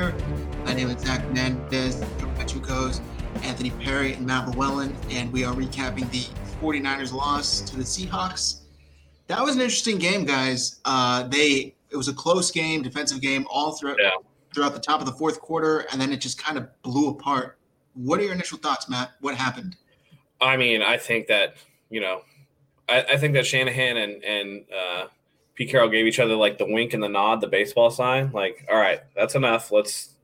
year. My name is Zach Hernandez, Petrukos, Anthony Perry, and Matt Llewellyn, and we are recapping the 49ers loss to the Seahawks. That was an interesting game, guys. Uh, they it was a close game, defensive game, all throughout yeah. throughout the top of the fourth quarter, and then it just kind of blew apart. What are your initial thoughts, Matt? What happened? I mean, I think that you know, I, I think that Shanahan and and uh, Pete Carroll gave each other like the wink and the nod, the baseball sign. Like, all right, that's enough. Let's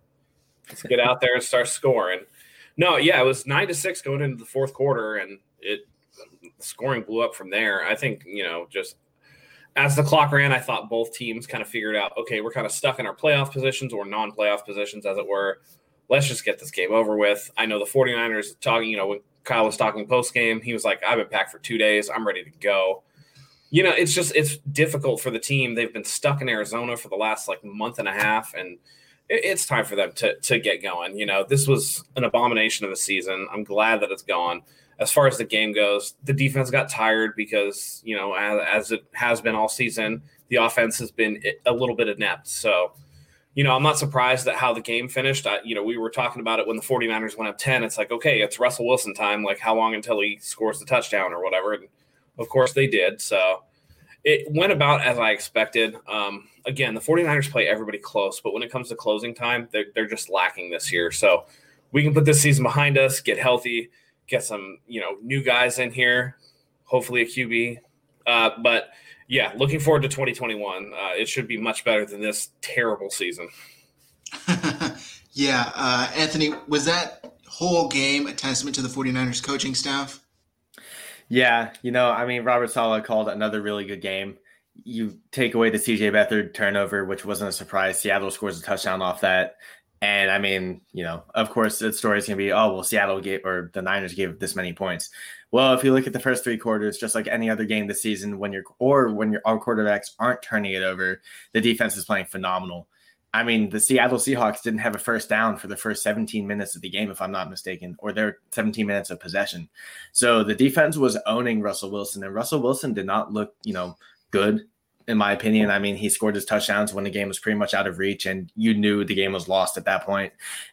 let's get out there and start scoring. No, yeah, it was nine to six going into the fourth quarter, and it scoring blew up from there. I think you know just as the clock ran, I thought both teams kind of figured out, okay, we're kind of stuck in our playoff positions or non-playoff positions, as it were. Let's just get this game over with. I know the 49ers talking, you know, when Kyle was talking post game, he was like, I've been packed for two days. I'm ready to go you know, it's just it's difficult for the team. They've been stuck in Arizona for the last like month and a half, and it's time for them to to get going. You know, this was an abomination of a season. I'm glad that it's gone. As far as the game goes, the defense got tired because you know, as, as it has been all season, the offense has been a little bit inept. So, you know, I'm not surprised at how the game finished. I, you know, we were talking about it when the 49ers went up 10. It's like, okay, it's Russell Wilson time. Like, how long until he scores the touchdown or whatever? And of course, they did. So it went about as I expected. Um, again, the 49ers play everybody close, but when it comes to closing time, they're, they're just lacking this year. So we can put this season behind us, get healthy, get some you know new guys in here, hopefully a QB. Uh, but yeah, looking forward to 2021. Uh, it should be much better than this terrible season. yeah, uh, Anthony, was that whole game a testament to the 49ers coaching staff? Yeah, you know, I mean, Robert Saleh called another really good game. You take away the CJ Beathard turnover, which wasn't a surprise. Seattle scores a touchdown off that. And I mean, you know, of course, the story is going to be, oh, well, Seattle gave or the Niners gave this many points. Well, if you look at the first three quarters, just like any other game this season, when you're or when your our quarterbacks aren't turning it over, the defense is playing phenomenal. I mean, the Seattle Seahawks didn't have a first down for the first 17 minutes of the game, if I'm not mistaken, or their 17 minutes of possession. So the defense was owning Russell Wilson, and Russell Wilson did not look, you know, good in my opinion. I mean, he scored his touchdowns when the game was pretty much out of reach, and you knew the game was lost at that point.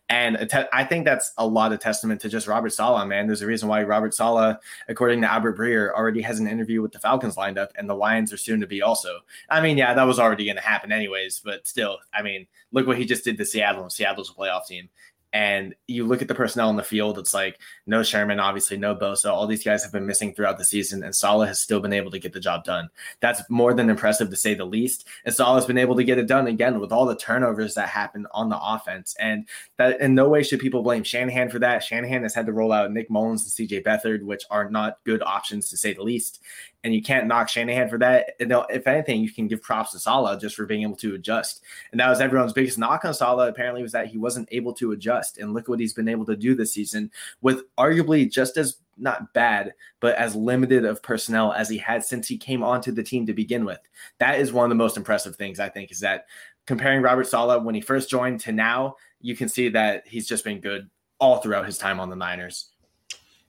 And I think that's a lot of testament to just Robert Saleh, man. There's a reason why Robert Saleh, according to Albert Breer, already has an interview with the Falcons lined up, and the Lions are soon to be also. I mean, yeah, that was already going to happen anyways, but still, I mean, look what he just did to Seattle. Seattle's a playoff team. And you look at the personnel in the field, it's like no Sherman, obviously, no Bosa. All these guys have been missing throughout the season, and Saleh has still been able to get the job done. That's more than impressive to say the least. And Saleh's been able to get it done again with all the turnovers that happened on the offense. And that in no way should people blame Shanahan for that. Shanahan has had to roll out Nick Mullens and CJ Beathard, which are not good options to say the least and you can't knock Shanahan for that. If anything, you can give props to Saleh just for being able to adjust. And that was everyone's biggest knock on Saleh. Apparently, was that he wasn't able to adjust. And look what he's been able to do this season with arguably just as not bad, but as limited of personnel as he had since he came onto the team to begin with. That is one of the most impressive things I think is that comparing Robert Saleh when he first joined to now, you can see that he's just been good all throughout his time on the Niners.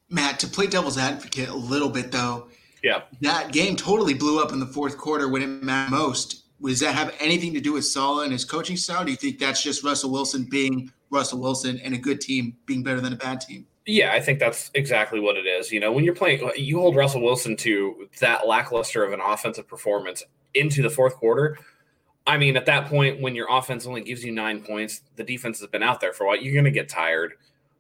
Matt, to play devil's advocate a little bit though yeah. That game totally blew up in the fourth quarter when it mattered most. Does that have anything to do with Saleh and his coaching style? Do you think that's just Russell Wilson being Russell Wilson and a good team being better than a bad team? Yeah, I think that's exactly what it is. You know, when you're playing, you hold Russell Wilson to that lackluster of an offensive performance into the fourth quarter. I mean, at that point, when your offense only gives you nine points, the defense has been out there for a while. You're going to get tired.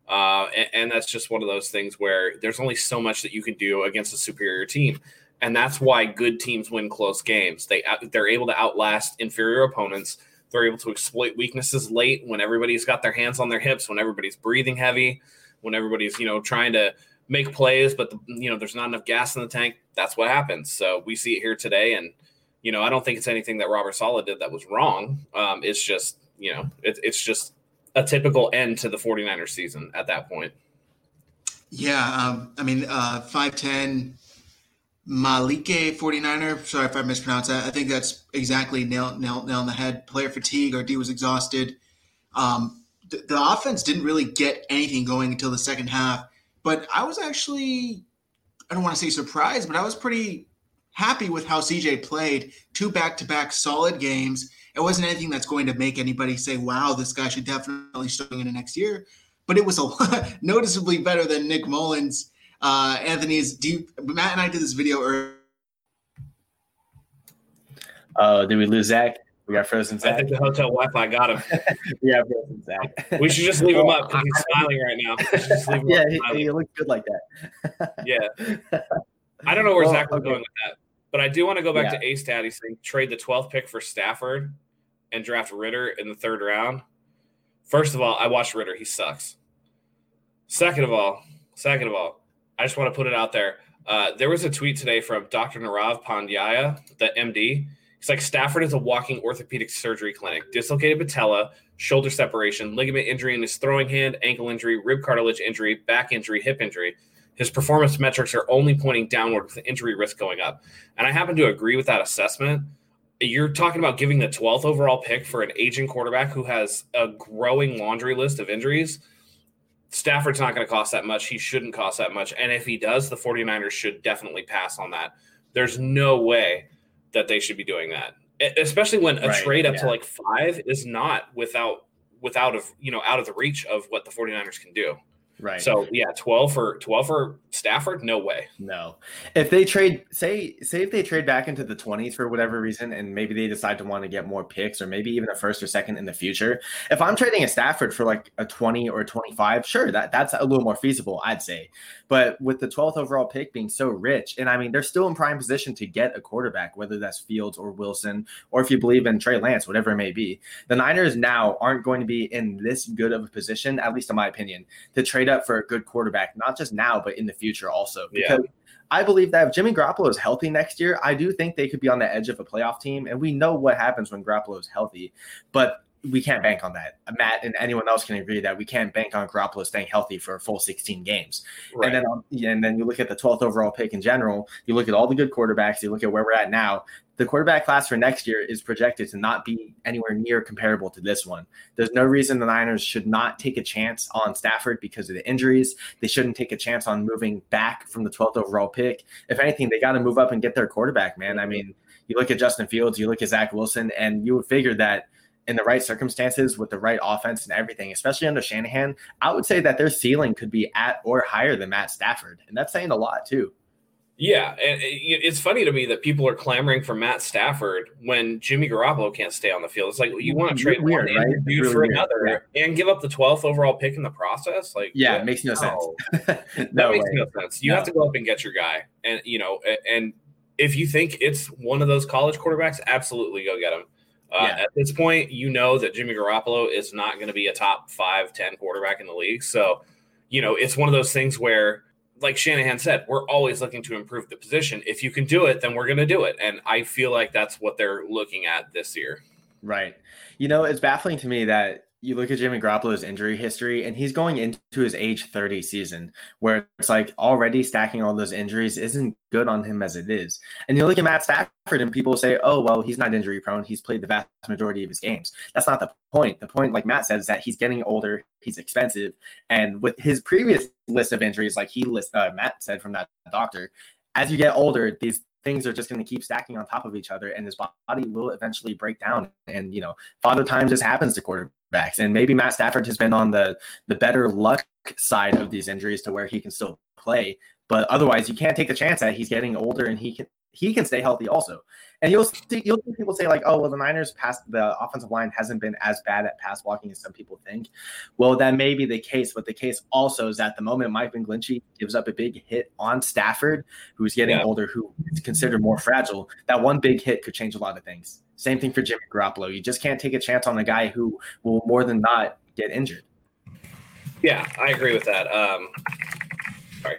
Uh, and, and, that's just one of those things where there's only so much that you can do against a superior team, and that's why good teams win close games. They they're able to outlast inferior opponents. They're able to exploit weaknesses late when everybody's got their hands on their hips, when everybody's breathing heavy, when everybody's you know trying to make plays, but the, you know there's not enough gas in the tank. That's what happens. So we see it here today, and you know I don't think it's anything that Robert Saleh did that was wrong. Um, it's just you know it, it's just a typical end to the 49ers season at that point. Yeah, um, I mean, uh, 5'10 Malike 49er. Sorry if I mispronounced that. I think that's exactly nail, nail, nail on the head. Player fatigue. Our D was exhausted. Um, the, the offense didn't really get anything going until the second half. But I was actually, I don't want to say surprised, but I was pretty happy with how CJ played two back to back solid games It wasn't anything that's going to make anybody say, "Wow, this guy should definitely start in the next year." But it was a lot, noticeably better than Nick Mullens. Uh, Anthony's. Do Matt and I did this video earlier. Oh, did we lose Zach? We got frozen Zach. I think the hotel Wi-Fi got him. yeah, frozen Zach. We should just leave him up because he's smiling right now. yeah, he, he, looks good like that. yeah. I don't know where well, Zach was okay. going with that, but I do want to go back yeah. to Ace Daddy saying trade the 12th pick for Stafford and draft Ridder in the third round. First of all, I watched Ridder. He sucks. Second of all, second of all, I just want to put it out there. Uh, there was a tweet today from Dr. Nirav Pandya, the MD. He's like, Stafford is a walking orthopedic surgery clinic. Dislocated patella, shoulder separation, ligament injury in his throwing hand, ankle injury, rib cartilage injury, back injury, hip injury. His performance metrics are only pointing downward with the injury risk going up. And I happen to agree with that assessment. You're talking about giving the 12th overall pick for an aging quarterback who has a growing laundry list of injuries Stafford's not going to cost that much. He shouldn't cost that much. And if he does, the 49ers should definitely pass on that. There's no way that they should be doing that. Especially when a right, trade up yeah. to like 5 is not without without of, you know, out of the reach of what the 49ers can do. Right. So yeah, twelve for twelve for Stafford, no way. No. If they trade, say, say if they trade back into the twenties for whatever reason, and maybe they decide to want to get more picks, or maybe even a first or second in the future. If I'm trading a Stafford for like a twenty or twenty five, sure, that that's a little more feasible, I'd say. But with the twelfth overall pick being so rich, and I mean they're still in prime position to get a quarterback, whether that's Fields or Wilson, or if you believe in Trey Lance, whatever it may be. The Niners now aren't going to be in this good of a position, at least in my opinion, to trade trade up for a good quarterback, not just now, but in the future also. Because yeah. I believe that if Jimmy Garoppolo is healthy next year, I do think they could be on the edge of a playoff team. And we know what happens when Garoppolo is healthy. But we can't bank on that. Matt and anyone else can agree that we can't bank on Garoppolo staying healthy for a full 16 games. Right. And then um, and then you look at the 12th overall pick in general. You look at all the good quarterbacks. You look at where we're at now the quarterback class for next year is projected to not be anywhere near comparable to this one. There's no reason the Niners should not take a chance on Stafford because of the injuries. They shouldn't take a chance on moving back from the 12th overall pick. If anything, they got to move up and get their quarterback, man. I mean, you look at Justin Fields, you look at Zach Wilson, and you would figure that in the right circumstances with the right offense and everything, especially under Shanahan, I would say that their ceiling could be at or higher than Matt Stafford. And that's saying a lot, too. Yeah, and it's funny to me that people are clamoring for Matt Stafford when Jimmy Garoppolo can't stay on the field. It's like you want to trade weird, one right? dude really for weird. another yeah. and give up the 12th overall pick in the process. Like, yeah, it makes no, no. sense. that no makes way. no sense. You no. have to go up and get your guy, and you know, and if you think it's one of those college quarterbacks, absolutely go get him. Uh, yeah. At this point, you know that Jimmy Garoppolo is not going to be a top five, 10 quarterback in the league. So, you know, it's one of those things where like Shanahan said, we're always looking to improve the position. If you can do it, then we're going to do it. And I feel like that's what they're looking at this year. Right. You know, it's baffling to me that you look at Jimmy Garoppolo's injury history, and he's going into his age 30 season, where it's like already stacking all those injuries isn't good on him as it is. And you look at Matt Stafford, and people say, oh, well, he's not injury prone. He's played the vast majority of his games. That's not the point. The point, like Matt said, is that he's getting older, he's expensive. And with his previous list of injuries, like he list, uh, Matt said from that doctor, as you get older, these things are just going to keep stacking on top of each other and his body will eventually break down and you know father time just happens to quarter backs. And maybe Matt Stafford has been on the the better luck side of these injuries to where he can still play. But otherwise, you can't take the chance that he's getting older and he can he can stay healthy also. And you'll see you'll see people say like, oh well, the Niners pass the offensive line hasn't been as bad at pass blocking as some people think. Well, that may be the case, but the case also is that the moment Mike McGlinchey gives up a big hit on Stafford, who's getting yeah. older, who is considered more fragile, that one big hit could change a lot of things. Same thing for Jimmy Garoppolo. You just can't take a chance on a guy who will more than not get injured. Yeah, I agree with that. Um, sorry.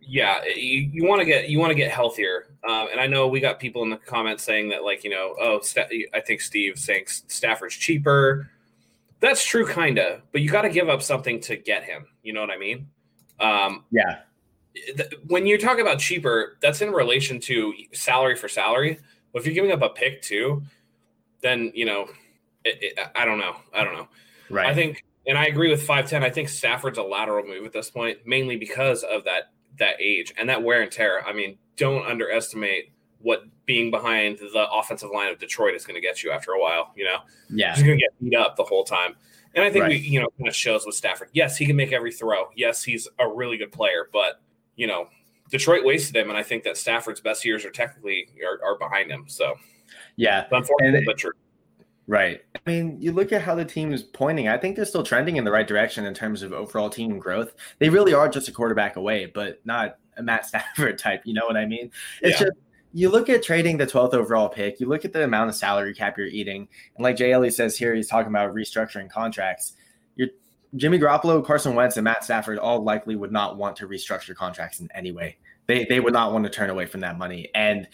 Yeah, you, you want to get you want to get healthier, um, and I know we got people in the comments saying that like you know oh I think Steve saying Stafford's cheaper. That's true, kinda, but you got to give up something to get him. You know what I mean? Um, yeah. Th- when you're talking about cheaper, that's in relation to salary for salary. But if you're giving up a pick too, then you know, it, it, I don't know. I don't know. Right. I think, and I agree with five ten. I think Stafford's a lateral move at this point, mainly because of that that age and that wear and tear. I mean, don't underestimate what being behind the offensive line of Detroit is going to get you after a while. You know, Yeah. he's going to get beat up the whole time. And I think we, you know, kind of shows with Stafford. Yes, he can make every throw. Yes, he's a really good player, but you know, Detroit wasted him, and I think that Stafford's best years are technically are, are behind him. So Yeah. unfortunate, but true. Right. I mean, you look at how the team is pointing. I think they're still trending in the right direction in terms of overall team growth. They really are just a quarterback away, but not a Matt Stafford type. You know what I mean? It's Yeah. just you look at trading the 12th overall pick, you look at the amount of salary cap you're eating, and like Jay Ellie says here, he's talking about restructuring contracts. Jimmy Garoppolo, Carson Wentz, and Matt Stafford all likely would not want to restructure contracts in any way. They they would not want to turn away from that money. And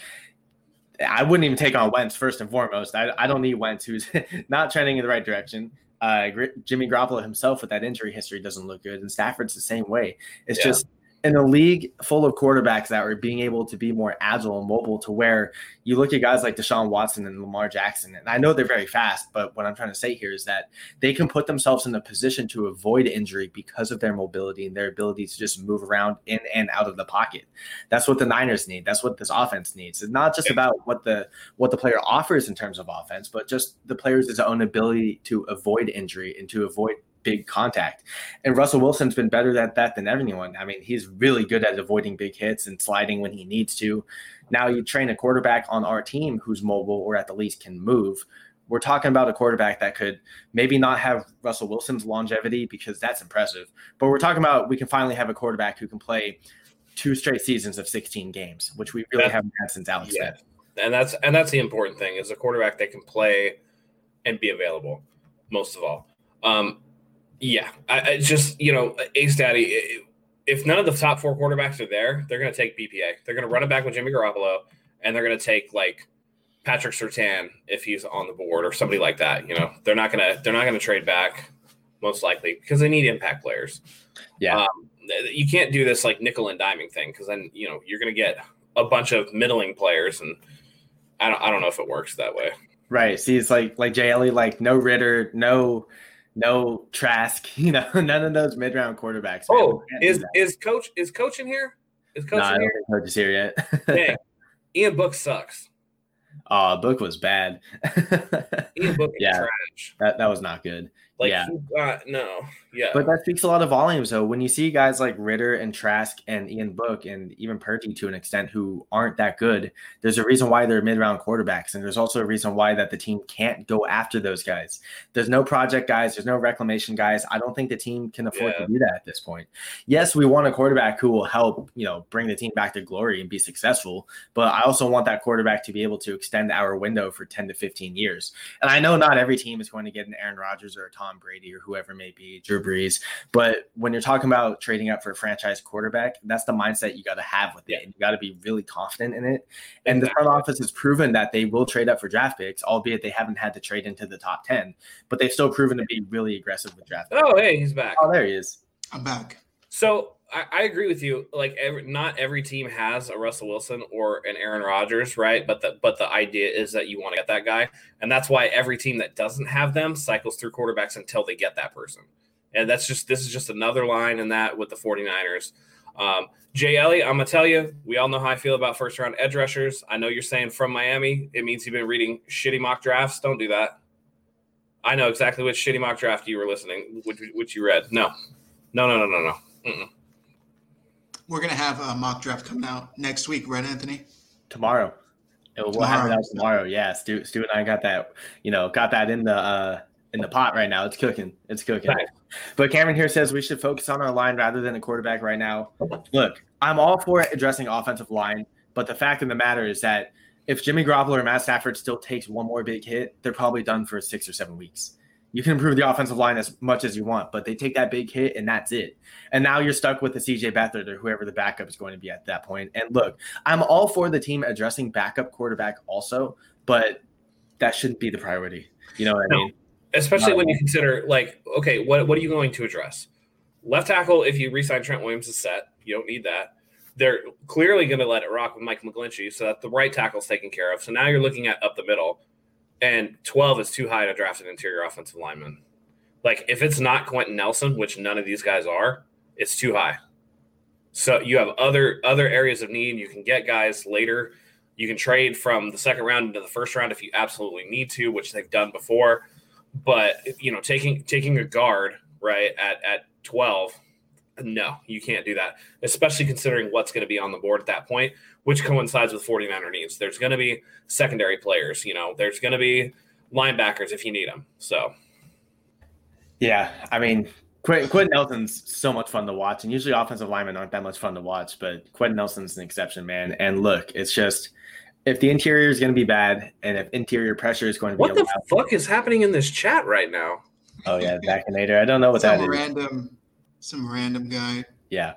I wouldn't even take on Wentz first and foremost. I, I don't need Wentz, who's not trending in the right direction. Uh, Jimmy Garoppolo himself with that injury history doesn't look good, and Stafford's the same way. It's Yeah. just in a league full of quarterbacks that are being able to be more agile and mobile to where you look at guys like Deshaun Watson and Lamar Jackson, and I know they're very fast, but what I'm trying to say here is that they can put themselves in a position to avoid injury because of their mobility and their ability to just move around in and out of the pocket. That's what the Niners need. That's what this offense needs. It's not just about what the what the player offers in terms of offense, but just the player's own ability to avoid injury and to avoid big contact. And Russell Wilson's been better at that than anyone. I mean, he's really good at avoiding big hits and sliding when he needs to. Now you train a quarterback on our team who's mobile or at the least can move. We're talking about a quarterback that could maybe not have Russell Wilson's longevity because that's impressive, but we're talking about we can finally have a quarterback who can play two straight seasons of 16 games, which we really That- haven't had since Alex Yeah. Smith. and that's and that's the important thing is a quarterback that can play and be available most of all um yeah i, I just you know ace daddy if none of the top four quarterbacks are there they're going to take bpa they're going to run it back with jimmy garoppolo and they're going to take like patrick surtain if he's on the board or somebody like that you know they're not going to they're not going to trade back most likely because they need impact players Yeah. um, you can't do this like nickel and diming thing because then you know you're going to get a bunch of middling players and I don't, I don't know if it works that way. Right. See, it's like like Ellie, like no Ridder, no no Trask, you know, none of those mid round quarterbacks. man. Oh, We is coach is coaching here? Is coach Nah, I don't here? think Coach is here yet. Dang, Ian Book sucks. oh, book was bad. Ian Book is Yeah. trash. that that was not good. Like Yeah. got no, yeah, But that speaks a lot of volumes, though. When you see guys like Ridder and Trask and Ian Book and even Purdy to an extent who aren't that good, there's a reason why they're mid-round quarterbacks, and there's also a reason why that the team can't go after those guys. There's no project guys, there's no reclamation guys. I don't think the team can afford Yeah. to do that at this point. Yes, we want a quarterback who will help, you know, bring the team back to glory and be successful, but I also want that quarterback to be able to extend our window for 10 to 15 years. And I know not every team is going to get an Aaron Rodgers or a Tom Brady or whoever may be, Drew Brees. But when you're talking about trading up for a franchise quarterback, that's the mindset you got to have with it. And you got to be really confident in it. And the front office has proven that they will trade up for draft picks, albeit they haven't had to trade into the top 10, but they've still proven to be really aggressive with draft picks. oh hey, he's back. Oh, there he is. I'm back. So I, I agree with you. Like every, not every team has a Russell Wilson or an Aaron Rodgers, right? But the but the idea is that you want to get that guy, and that's why every team that doesn't have them cycles through quarterbacks until they get that person. And that's just this is just another line in that with the 49ers. Um, Jay Ellie, I'm gonna tell you, we all know how I feel about first round edge rushers. I know you're saying from Miami, it means you've been reading shitty mock drafts. Don't do that. I know exactly which shitty mock draft you were listening, which, which you read. No, no, no, no, no, no. Mm-mm. We're gonna have a mock draft coming out next week, right, Anthony? Tomorrow. We'll we'll have it Tomorrow. out tomorrow. Yeah, Stu, Stu and I got that, you know, got that in the uh in the pot right now. It's cooking. It's cooking. Nice. But Cameron here says we should focus on our line rather than a quarterback right now. Look, I'm all for addressing offensive line, but the fact of the matter is that if Jimmy Garoppolo or Matt Stafford still takes one more big hit, they're probably done for six or seven weeks. You can improve the offensive line as much as you want, but they take that big hit and that's it. And now you're stuck with the CJ Beathard or whoever the backup is going to be at that point. And look, I'm all for the team addressing backup quarterback also, but that shouldn't be the priority. You know what I mean? Especially when you consider like okay what what are you going to address? Left tackle if you resign trent williams is set. You don't need that. They're clearly going to let it rock with mike mcglinchey so that the right tackle's taken care of. So now you're looking at up the middle and 12 is too high to draft an interior offensive lineman. Like if it's not quenton nelson which none of these guys are it's too high. So you have other other areas of need you can get guys later. You can trade from the second round into the first round if you absolutely need to, which they've done before. But you know, taking taking a guard right at at twelve, no, you can't do that. Especially considering what's going to be on the board at that point, which coincides with 49er needs. There's going to be secondary players. You know, there's going to be linebackers if you need them. So, yeah, I mean, Quenton Nelson's so much fun to watch, and usually offensive linemen aren't that much fun to watch, but Quenton Nelson's an exception, man. And look, it's just if the interior is going to be bad, and if interior pressure is going to be what the fuck is happening in this chat right now? Oh yeah, Baconator. I don't know what some that is. random, some random guy. Yeah.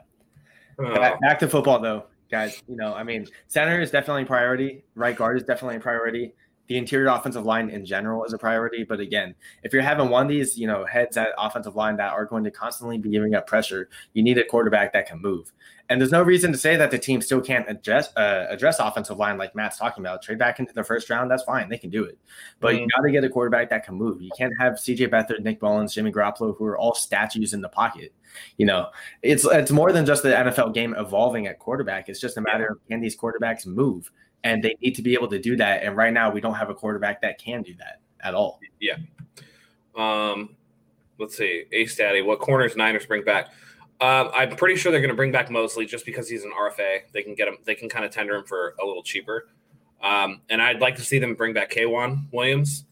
Oh. Back, back to football though, guys. You know, I mean, center is definitely a priority. Right guard is definitely a priority. The interior offensive line in general is a priority. But again, if you're having one of these, you know, heads at offensive line that are going to constantly be giving up pressure, you need a quarterback that can move. And there's no reason to say that the team still can't address uh, address offensive line like Matt's talking about. Trade back into the first round, that's fine. They can do it. But you got to get a quarterback that can move. You can't have CJ Beathard, Nick Mullens, Jimmy Garoppolo, who are all statues in the pocket. You know, it's it's more than just the NFL game evolving at quarterback. It's just a matter of can these quarterbacks move, and they need to be able to do that. And right now, we don't have a quarterback that can do that at all. Yeah. Um, let's see. A Statty, what corners Niners bring back? Um, I'm pretty sure they're going to bring back Moseley just because he's an RFA. They can get him. They can kind of tender him for a little cheaper. Um, and I'd like to see them bring back K'Waun Williams.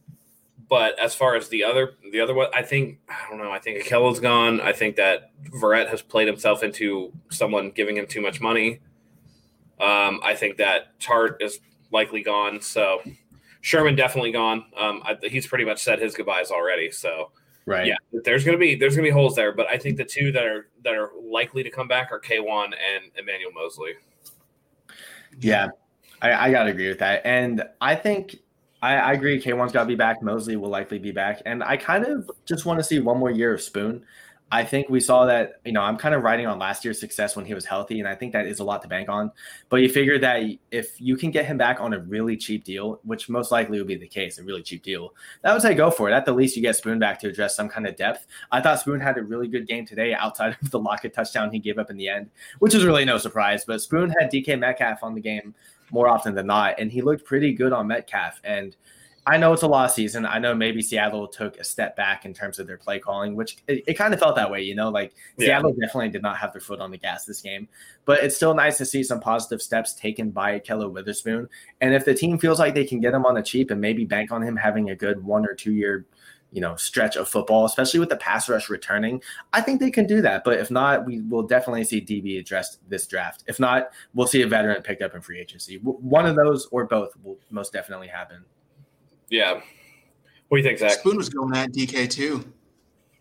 But as far as the other, the other one, I think I don't know. I think Ahkello's gone. I think that Verrett has played himself into someone giving him too much money. Um, I think that Tart is likely gone. So Sherman definitely gone. Um, I, he's pretty much said his goodbyes already. So Right. yeah, there's gonna be there's gonna be holes there. But I think the two that are that are likely to come back are K1 and Emmanuel Moseley. Yeah, I, I gotta agree with that, and I think I, I agree. K one's got to be back. Moseley will likely be back, and I kind of just want to see one more year of Spoon. I think we saw that. You know, I'm kind of riding on last year's success when he was healthy, and I think that is a lot to bank on. But you figure that if you can get him back on a really cheap deal, which most likely would be the case, a really cheap deal, that would say go for it. At the least, you get Spoon back to address some kind of depth. I thought Spoon had a really good game today, outside of the Lockett touchdown he gave up in the end, which is really no surprise. But Spoon had DK Metcalf on the game more often than not, and he looked pretty good on Metcalf. And I know it's a lost season. I know maybe Seattle took a step back in terms of their play calling, which it, it kind of felt that way, you know, like Yeah. Seattle definitely did not have their foot on the gas this game, but it's still nice to see some positive steps taken by Kello Witherspoon. And if the team feels like they can get him on the cheap and maybe bank on him having a good one or two year, you know, stretch of football, especially with the pass rush returning, I think they can do that. But if not, we will definitely see DB addressed this draft. If not, we'll see a veteran picked up in free agency. One of those or both will most definitely happen. Yeah. What do you think, Zach? Spoon was going at DK too.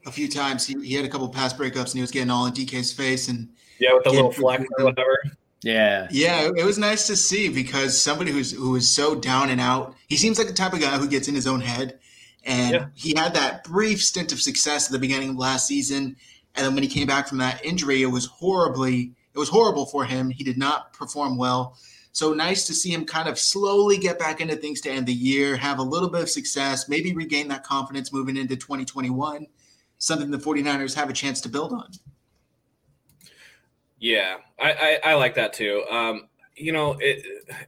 A few times he, he had a couple pass breakups and he was getting all in DK's face and Yeah, with the Yeah. little flex or whatever. Yeah. Yeah, it- it was nice to see because somebody who's who is so down and out. He seems like the type of guy who gets in his own head, and Yeah. he had that brief stint of success at the beginning of last season, and then when he came back from that injury, it was horribly it was horrible for him. He did not perform well. So nice to see him kind of slowly get back into things to end the year, have a little bit of success, maybe regain that confidence moving into 2021, something the 49ers have a chance to build on. Yeah, I, I, I like that too. Um, you know, it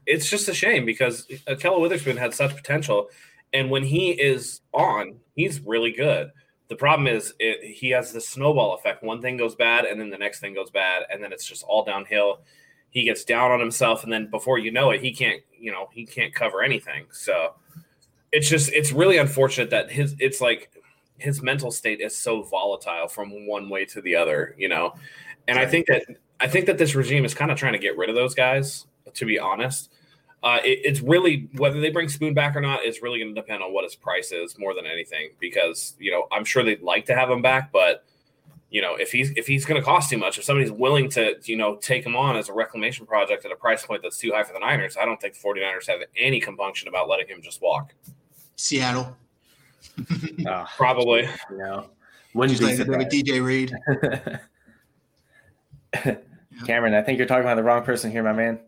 it's just a shame because Keller Witherspoon had such potential, and when he is on, he's really good. The problem is it, he has the snowball effect. One thing goes bad, and then the next thing goes bad, and then it's just all downhill. He gets down on himself, and then before you know it, he can't you know he can't cover anything. So it's just it's really unfortunate that his it's like his mental state is so volatile from one way to the other. You know, and I think that I think that this regime is kind of trying to get rid of those guys. To be honest, uh, it, it's really whether they bring Spoon back or not is really going to depend on what his price is more than anything. Because you know, I'm sure they'd like to have him back, but you know, if he's if he's going to cost too much, if somebody's willing to you know take him on as a reclamation project at a price point that's too high for the Niners, I don't think the 49ers have any compunction about letting him just walk. Seattle, Ah, Probably. you know, wouldn't just be like, like DJ Reed. Cameron, I think you're talking about the wrong person here, my man.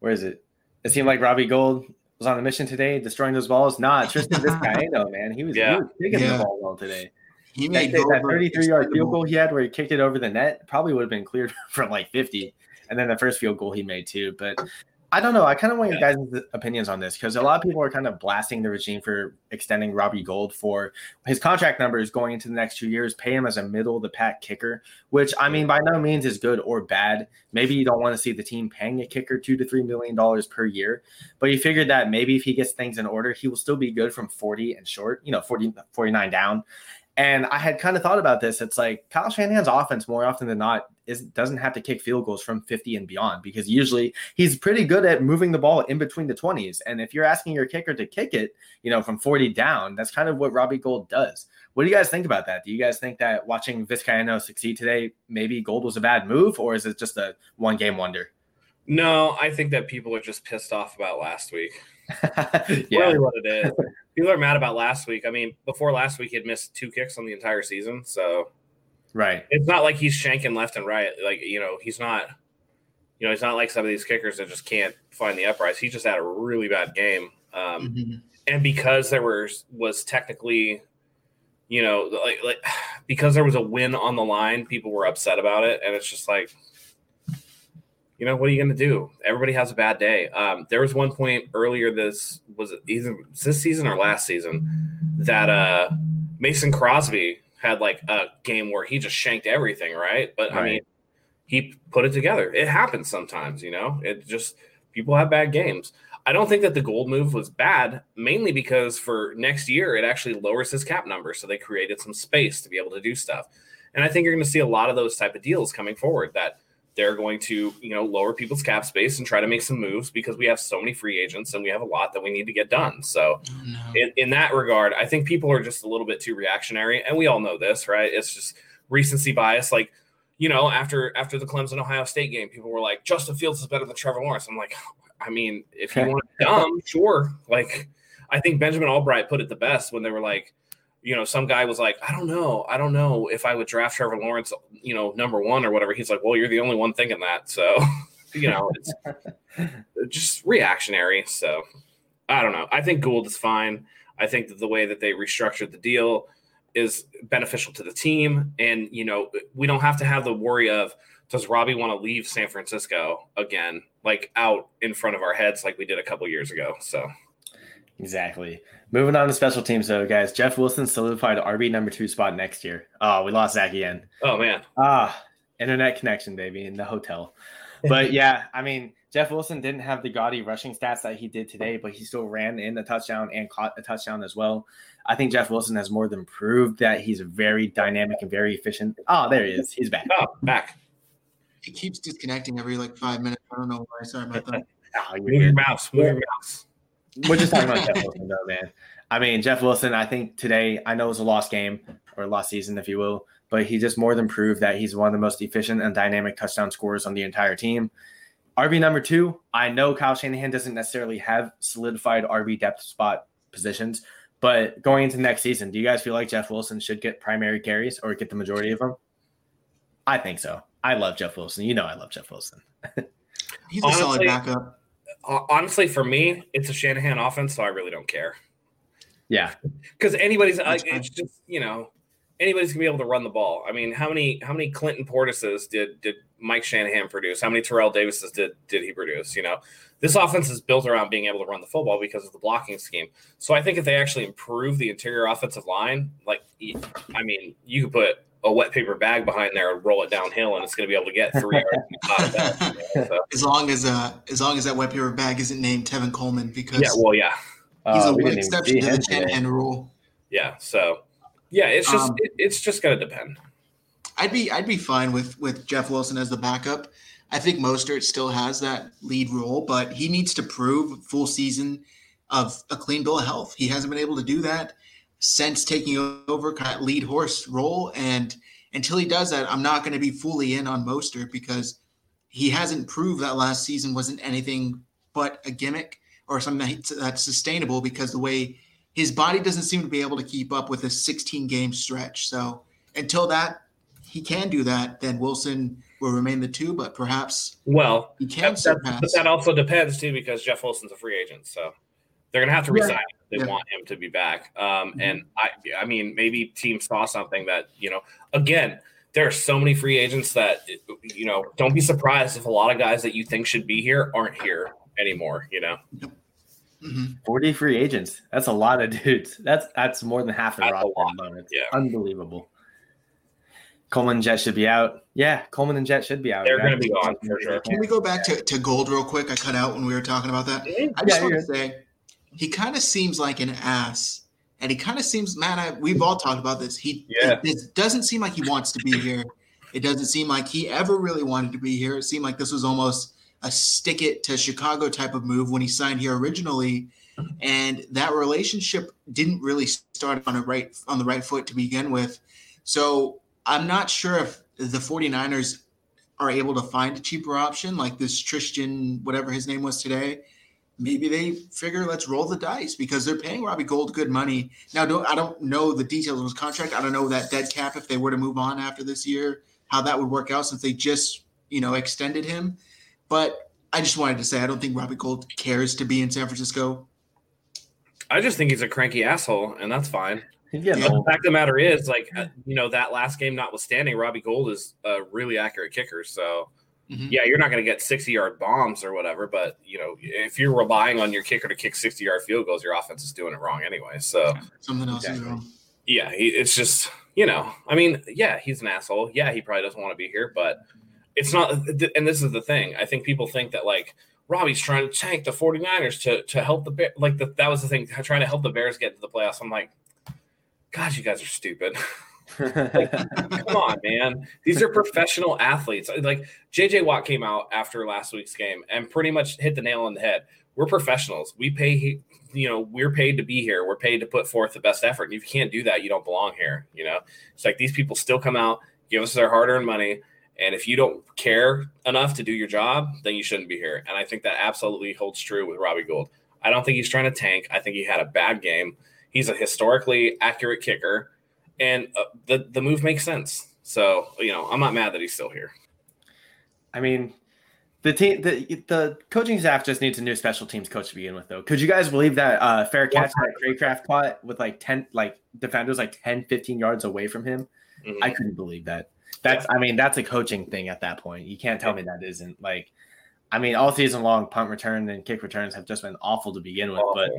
Where is it? It seemed like Robbie Gould was on a mission today, destroying those balls. Nah, Tristan Vizcaino, man. He was, Yeah. he was kicking Yeah. the ball well today. He That, made that Goldberg 33 yard field expendable. goal he had where he kicked it over the net probably would have been cleared from like 50. And then the first field goal he made too. But I don't know. I kind of want your guys' opinions on this because a lot of people are kind of blasting the regime for extending Robbie Gould for his contract numbers going into the next two years, pay him as a middle of the pack kicker, which I mean, by no means is good or bad. Maybe you don't want to see the team paying a kicker two to three million dollars per year, but you figured that maybe if he gets things in order, he will still be good from 40 and short, you know, 40, 49 down. And I had kind of thought about this. It's like Kyle Shanahan's offense more often than not is doesn't have to kick field goals from 50 and beyond because usually he's pretty good at moving the ball in between the 20s. And if you're asking your kicker to kick it, you know, from 40 down, that's kind of what Robbie Gould does. What do you guys think about that? Do you guys think that watching Vizcaino succeed today, maybe Gould was a bad move, or is it just a one game wonder? No, I think that people are just pissed off about last week. yeah. Really what it is. People are mad about last week. I mean, before last week, he had missed two kicks on the entire season. So, right. It's not like he's shanking left and right. Like, you know, he's not, you know, he's not like some of these kickers that just can't find the uprights. He just had a really bad game. Um, mm-hmm. And because there was, was technically, you know, like, like, because there was a win on the line, people were upset about it. And it's just like, you know, what are you going to do? Everybody has a bad day. Um, there was one point earlier this was it either this season or last season that uh, Mason Crosby had like a game where he just shanked everything, right? But right. I mean, he put it together. It happens sometimes, you know. It just people have bad games. I don't think that the Gould move was bad, mainly because for next year it actually lowers his cap number, so they created some space to be able to do stuff. And I think you're going to see a lot of those type of deals coming forward that they're going to you know lower people's cap space and try to make some moves because we have so many free agents and we have a lot that we need to get done. So oh, no. in, in that regard i think people are just a little bit too reactionary and we all know this right? It's just recency bias. Like you know after after the clemson ohio state game people were like justin fields is better than trevor lawrence. I'm like oh, i mean if you want to dumb sure. Like i think benjamin allbright put it the best when they were like you know, some guy was like, I don't know, I don't know if I would draft Trevor Lawrence, you know, number one or whatever. He's like, well, you're the only one thinking that. So, you know, it's just reactionary. So, I don't know. I think Gould is fine. I think that the way that they restructured the deal is beneficial to the team. And, you know, we don't have to have the worry of, does Robbie want to leave San Francisco again, like out in front of our heads like we did a couple years ago? So, Exactly. Moving on to special teams, though, guys. Jeff Wilson solidified RB number two spot next year. Oh, we lost Zach again. Oh man. Ah, internet connection, baby, in the hotel. But yeah, I mean, Jeff Wilson didn't have the gaudy rushing stats that he did today, but he still ran in a touchdown and caught a touchdown as well. I think Jeff Wilson has more than proved that he's very dynamic and very efficient. Oh, there he is. He's back. Oh, back. He keeps disconnecting every like five minutes. I don't know why. Sorry about that. oh, move your mouse. Move your mouse. We're just talking about Jeff Wilson, though, man. I mean, Jeff Wilson, I think today, I know it was a lost game or lost season, if you will, but he just more than proved that he's one of the most efficient and dynamic touchdown scorers on the entire team. RB number two, I know Kyle Shanahan doesn't necessarily have solidified RB depth spot positions, but going into next season, do you guys feel like Jeff Wilson should get primary carries or get the majority of them? I think so. I love Jeff Wilson. You know, I love Jeff Wilson. He's a Honestly, solid backup honestly, for me, it's a Shanahan offense, so I really don't care. Yeah, because anybody's uh, it's just you know anybody's gonna be able to run the ball. I mean, how many how many Clinton Portises did did Mike Shanahan produce? How many Terrell Davises did did he produce? You know, this offense is built around being able to run the football because of the blocking scheme. So I think if they actually improve the interior offensive line, like I mean, you could put a wet paper bag behind there and roll it downhill, and it's going to be able to get three yards. so. As long as uh, as long as that wet paper bag isn't named Tevin Coleman, because yeah, well, yeah, he's uh, a one exception to the Shanahan rule. Yeah, so yeah, it's just um, it, it's just going to depend. I'd be I'd be fine with with Jeff Wilson as the backup. I think Mostert still has that lead role, but he needs to prove full season of a clean bill of health. He hasn't been able to do that since taking over kind of lead horse role. And until he does that, I'm not going to be fully in on Mostert because he hasn't proved that last season wasn't anything but a gimmick or something that's sustainable because the way his body doesn't seem to be able to keep up with a 16 game stretch. So until that he can do that, then Wilson will remain the two, but perhaps well he can that, surpass. But that also depends too because Jeff Wilson's a free agent, so they're gonna have to resign. Yeah they yeah. want him to be back. Um, mm-hmm. And I, I mean, maybe teams saw something that you know. Again, there are so many free agents that you know. Don't be surprised if a lot of guys that you think should be here aren't here anymore. You know, hmm 40 free agents. That's a lot of dudes. That's that's more than half the That's roster. lot, alone. It's yeah. unbelievable. Coleman and Jet should be out. Yeah, Coleman and Jet should be out. They're You gonna be gone for sure. Can we go back to, to Gould real quick? I cut out when we were talking about that. I just Yeah, want to say he kind of seems like an ass, and he kind of seems man. I, we've all talked about this. He Yeah. it, doesn't seem like he wants to be here. It doesn't seem like he ever really wanted to be here. It seemed like this was almost a stick it to Chicago type of move when he signed here originally, and that relationship didn't really start on a right on the right foot to begin with. So I'm not sure if the 49ers are able to find a cheaper option like this Tristan, whatever his name was today, maybe they figure let's roll the dice because they're paying Robbie Gould good money. Now, don't, I don't know the details of his contract. I don't know that dead cap if they were to move on after this year, how that would work out since they just you know extended him. But I just wanted to say I don't think Robbie Gould cares to be in San Francisco. I just think he's a cranky asshole, and that's fine. He's getting Yeah. The fact of the matter is, like, uh, you know, that last game notwithstanding, Robbie Gould is a really accurate kicker. So, Mhm. yeah, you're not going to get 60 yard bombs or whatever, but, you know, if you're relying on your kicker to kick 60 yard field goals, your offense is doing it wrong anyway. So, Something else is wrong. yeah, he, it's just, you know, I mean, yeah, he's an asshole. Yeah, he probably doesn't want to be here, but it's not. And this is the thing. I think people think that, like, Robbie's trying to tank the 49ers to, to help the Bears. Like, the, that was the thing, trying to help the Bears get to the playoffs. I'm like, God, you guys are stupid. Come on, man. These are professional athletes. Like JJ Watt came out after last week's game and pretty much hit the nail on the head. We're professionals. We pay, you know, we're paid to be here. We're paid to put forth the best effort. And if you can't do that, you don't belong here. You know, it's like these people still come out, give us their hard earned money. And if you don't care enough to do your job, then you shouldn't be here. And I think that absolutely holds true with Robbie Gould. I don't think he's trying to tank. I think he had a bad game. He's a historically accurate kicker and uh, the the move makes sense. So you know, I'm not mad that he's still here. I mean, the team, the the coaching staff just needs a new special teams coach to begin with, though. Could you guys believe that uh, fair catch that Cracraft caught with like 10, like defenders like 10, 15 yards away from him? Mhm. I couldn't believe that. That's, I mean, that's a coaching thing at that point. You can't tell me that isn't like, I mean, all season long, punt return and kick returns have just been awful to begin with. But.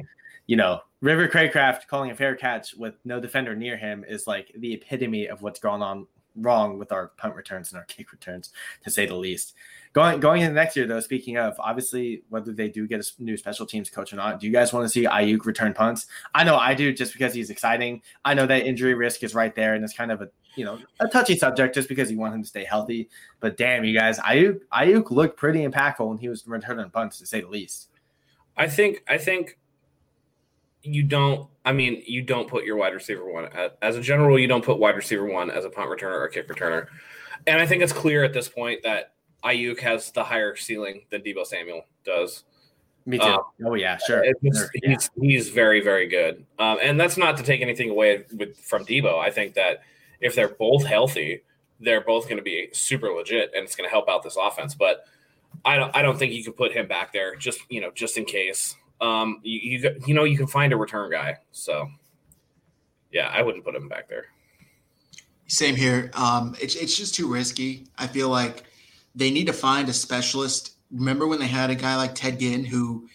You know, River Cracraft calling a fair catch with no defender near him is like the epitome of what's gone on wrong with our punt returns and our kick returns, to say the least. Going going into next year, though, speaking of obviously whether they do get a new special teams coach or not, do you guys want to see Aiyuk return punts? I know I do, just because he's exciting. I know that injury risk is right there, and it's kind of a you know a touchy subject just because you want him to stay healthy. But damn, you guys, Aiyuk Aiyuk looked pretty impactful when he was returning punts, to say the least. I think I think you don't. I mean, you don't put your wide receiver one as a general. rule, You don't put wide receiver one as a punt returner or a kick returner. And I think it's clear at this point that Aiyuk has the higher ceiling than Deebo Samuel does. Me too. Um, oh yeah, sure. Sure, yeah. he's he's very very good, um, and that's not to take anything away with from Deebo. I think that if they're both healthy, they're both going to be super legit, and it's going to help out this offense. But I don't I don't think you can put him back there just you know just in case. Um, you you, you know you can find a return guy, so yeah, I wouldn't put him back there. Same here. Um, it's it's just too risky. I feel like they need to find a specialist. Remember when they had a guy like Ted Ginn, who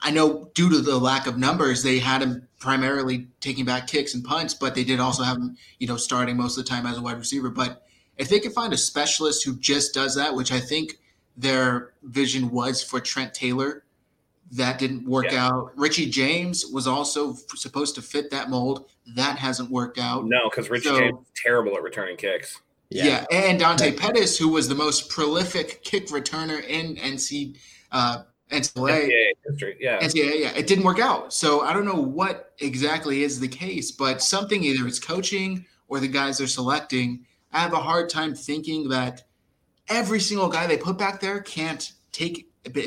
I know due to the lack of numbers, they had him primarily taking back kicks and punts, but they did also have him, you know, starting most of the time as a wide receiver. But if they can find a specialist who just does that, which I think their vision was for Trent Taylor, that didn't work Yeah. out. Richie James was also f- supposed to fit that mold. That hasn't worked out. No, because Richie So- James is terrible at returning kicks. Yeah. and Dante Pettis, who was the most prolific kick returner in NC uh, NCAA, NCAA history, yeah. NCAA, yeah, it didn't work out. So I don't know what exactly is the case, but something either it's coaching or the guys they're selecting. I have a hard time thinking that every single guy they put back there can't take it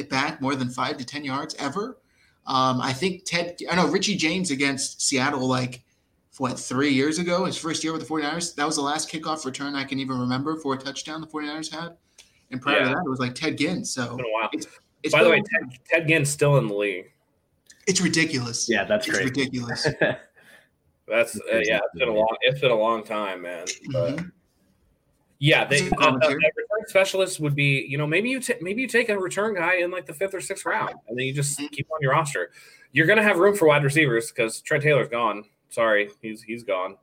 back more than five to ten yards ever. Um, I think Ted, I know Richie James against Seattle, like what three years ago, his first year with the 49ers. That was the last kickoff return I can even remember for a touchdown the 49ers had. And prior to that, it was like Ted Ginn. So It's been a while. it's, it's By the way, Ted, Ted Ginn's still in the league. it's ridiculous. Yeah, that's great. it's great. ridiculous. That's uh, yeah, it's been a long it's been a long time, man. But Mhm. Yeah, they, uh, uh, return specialist would be, you know, maybe you ta- maybe you take a return guy in like the fifth or sixth round, and then you just Mhm. keep on your roster. You're gonna have room for wide receivers because Trent Taylor's gone. Sorry, he's he's gone.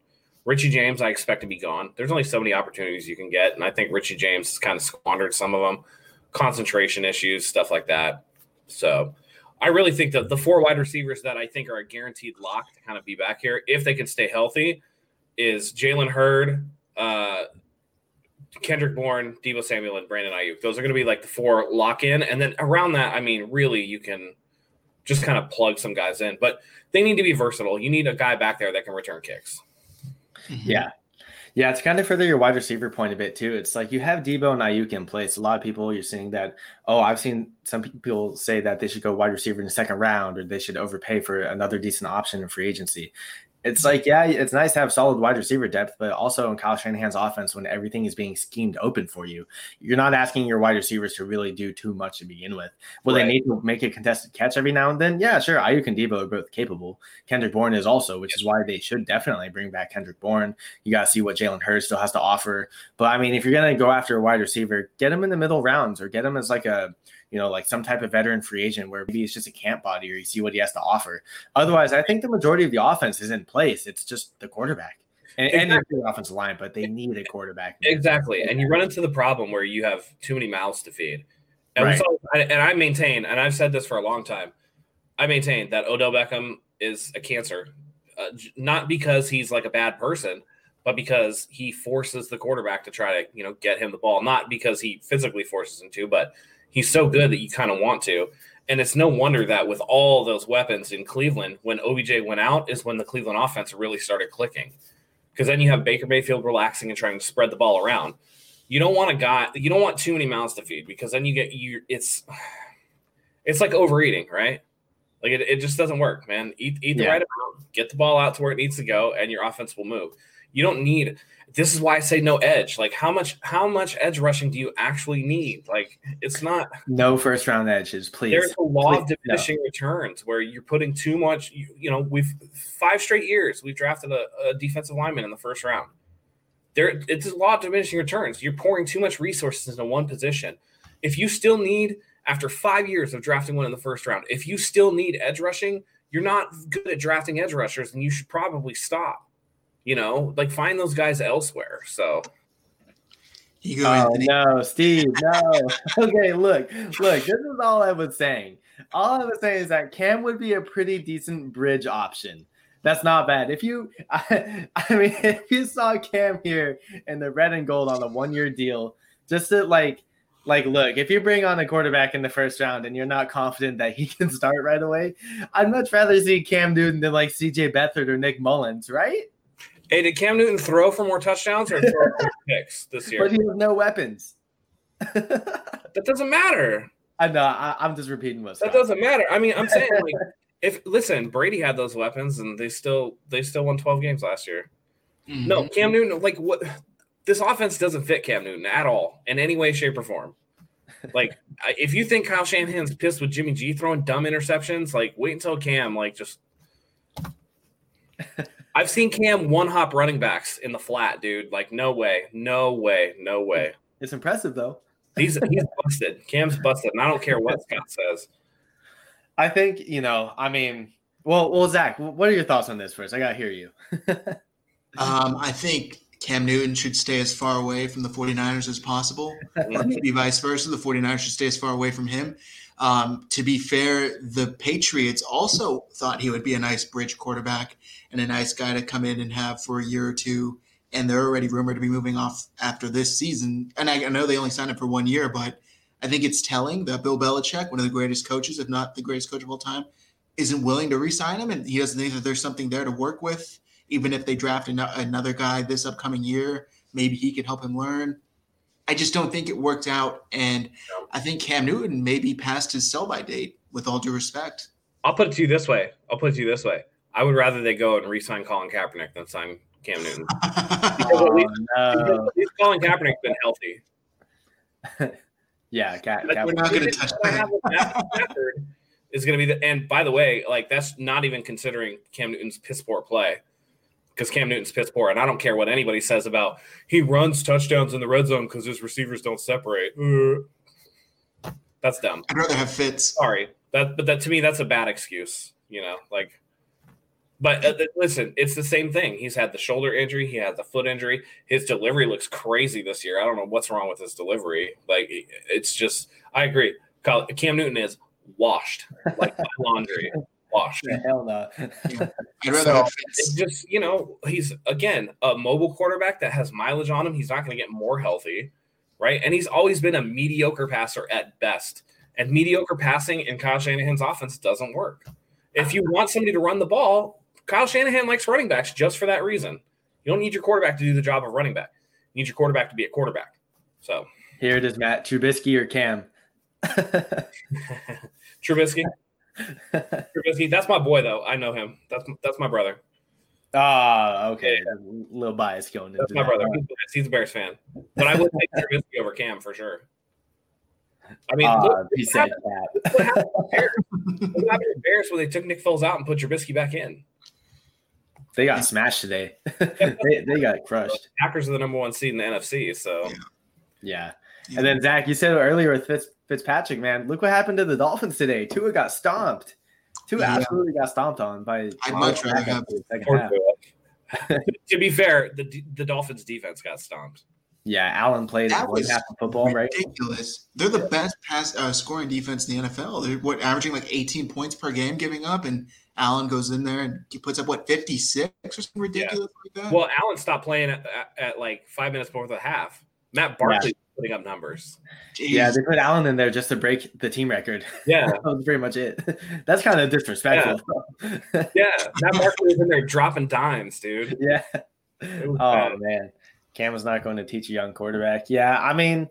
Richie James, I expect to be gone. There's only so many opportunities you can get, and I think Richie James has kind of squandered some of them, concentration issues, stuff like that. So, I really think that the four wide receivers that I think are a guaranteed lock to kind of be back here, if they can stay healthy, is Jalen Hurd, uh, Kendrick Bourne, Deebo Samuel, and Brandon Aiyuk. Those are going to be like the four lock in, and then around that, I mean, really, you can just kind of plug some guys in, but they need to be versatile. You need a guy back there that can return kicks. Mm-hmm. Yeah. Yeah, it's kind of further your wide receiver point a bit too. It's like you have Debo and Aiyuk in place. A lot of people you're seeing that. Oh, I've seen some people say that they should go wide receiver in the second round, or they should overpay for another decent option in free agency. It's like, yeah, it's nice to have solid wide receiver depth, but also in Kyle Shanahan's offense, when everything is being schemed open for you, you're not asking your wide receivers to really do too much to begin with. Will Right. they need to make a contested catch every now and then? Yeah, sure. Aiyuk and Deebo are both capable. Kendrick Bourne is also, which is why they should definitely bring back Kendrick Bourne. You got to see what Jalen Hurts still has to offer. But I mean, if you're going to go after a wide receiver, get him in the middle rounds or get him as like a, you know, like some type of veteran free agent where maybe it's just a camp body or you see what he has to offer. Otherwise, I think the majority of the offense is in place. It's just the quarterback and, and the offensive line, but they need a quarterback. Exactly, and you run into the problem where you have too many mouths to feed. And, Right. saw- and I maintain, and I've said this for a long time, I maintain that Odell Beckham is a cancer, uh, not because he's like a bad person, but because he forces the quarterback to try to you know get him the ball. Not because he physically forces him to, but he's so good that you kind of want to. And it's no wonder that with all those weapons in Cleveland, when OBJ went out, is when the Cleveland offense really started clicking. Because then you have Baker Mayfield relaxing and trying to spread the ball around. You don't want a guy. You don't want too many mouths to feed because then you get you. It's it's like overeating, right? Like it, it just doesn't work, man. Eat eat the Yeah. right amount, get the ball out to where it needs to go, and your offense will move. You don't need. This is why I say no edge. Like how much how much edge rushing do you actually need? Like it's not. No first round edges, please. There's a law of Please, no. diminishing returns where you're putting too much. You, you know, we've five straight years we've drafted a, a defensive lineman in the first round. There, it's a law of diminishing returns. You're pouring too much resources into one position. If you still need, after five years of drafting one in the first round, if you still need edge rushing, you're not good at drafting edge rushers, and you should probably stop. You know, like find those guys elsewhere. So You go, Oh Anthony. no, Steve, no. okay, look, look, this is all I was saying. All I was saying is that Cam would be a pretty decent bridge option. That's not bad. If you, I, I mean, if you saw Cam here in the red and gold on a one-year deal, just to like, like, look, if you bring on a quarterback in the first round and you're not confident that he can start right away, I'd much rather see Cam Newton than like C.J. Beathard or Nick Mullens, right? Hey, did Cam Newton throw for more touchdowns or throw for picks this year? But he has no weapons. That doesn't matter. I know. I, I'm just repeating what That doesn't matter. I mean, I'm saying like if listen, Brady had those weapons and they still they still won 12 games last year. Mhm. No, Cam Newton, like what this offense doesn't fit Cam Newton at all in any way, shape, or form. Like if you think Kyle Shanahan's pissed with Jimmy G throwing dumb interceptions, like wait until Cam like just I've seen Cam one hop running backs in the flat, dude. Like, no way, no way, no way. It's impressive though. He's he's busted. Cam's busted, and I don't care what Scott says. I think you know. I mean, well, well, Zach, what are your thoughts on this first? I gotta hear you. Um, I think Cam Newton should stay as far away from the 49ers as possible. or maybe vice versa. The 49ers should stay as far away from him. Um, to be fair, the Patriots also thought he would be a nice bridge quarterback and a nice guy to come in and have for a year or two. And they're already rumored to be moving off after this season. And I, I know they only signed him for one year, but I think it's telling that Bill Belichick, one of the greatest coaches, if not the greatest coach of all time, isn't willing to re-sign him, and he doesn't think that there's something there to work with. Even if they draft an- another guy this upcoming year, maybe he can help him learn. I just don't think it worked out, and I think Cam Newton may be past his sell-by date. With all due respect, I'll put it to you this way. I'll put it to you this way. I would rather they go and re-sign Colin Kaepernick than sign Cam Newton. Because at least, Oh, because no. at least Colin Kaepernick's been healthy. Yeah, Cap, Like, Cap- We're not gonna touch what I have with Matthew Stafford is going to be the. And by the way, like that's not even considering Cam Newton's piss poor play. because Cam Newton's piss poor, and I don't care what anybody says about he runs touchdowns in the red zone because his receivers don't separate. Uh, that's dumb. I'd rather have Fitz. Sorry, that but that to me that's a bad excuse. You know, like. But uh, listen, it's the same thing. He's had the shoulder injury, he had the foot injury. His delivery looks crazy this year. I don't know what's wrong with his delivery. Like it's just, I agree. Cam Newton is washed like laundry washed. Yeah, hell no. yeah. I'd rather so, it's just you know he's again a mobile quarterback that has mileage on him. He's not going to get more healthy, right? And he's always been a mediocre passer at best. And mediocre passing in Kyle Shanahan's offense doesn't work. If you want somebody to run the ball, Kyle Shanahan likes running backs just for that reason. You don't need your quarterback to do the job of running back. You need your quarterback to be a quarterback. So here it is, Matt Trubisky or Cam. Trubisky. Trubisky. That's my boy, though. I know him. That's that's my brother. Ah, okay. Yeah. A little bias going in. That's my that. brother. He's, a Bears fan, but I would take Trubisky over Cam for sure. I mean, uh, look, he said that. What happened, what happened to Bears when they took Nick Foles out and put Trubisky back in? They got smashed today. they, they got crushed. Packers are the number one seed in the NFC, so yeah. yeah. And then Zach, you said earlier with Fitz, Fitzpatrick, man, look what happened to the Dolphins today. Tua got stomped. Tua yeah. absolutely got stomped on by. I'd much rather have to be fair, the the Dolphins defense got stomped. Yeah, Allen played that one half of football, ridiculous. right? Ridiculous. They're the best pass uh, scoring defense in the NFL. They're what averaging like 18 points per game, giving up, and Allen goes in there and he puts up what 56 or something ridiculous yeah. like that. Well, Allen stopped playing at, at, at, like five minutes before the half. Matt Barkley yeah. putting up numbers. Jeez. Yeah, they put Allen in there just to break the team record. Yeah, that was pretty much it. That's kind of disrespectful. Yeah, yeah. Matt Barkley was in there dropping dimes, dude. Yeah. Oh bad. man, Cam was not going to teach a young quarterback. Yeah, I mean,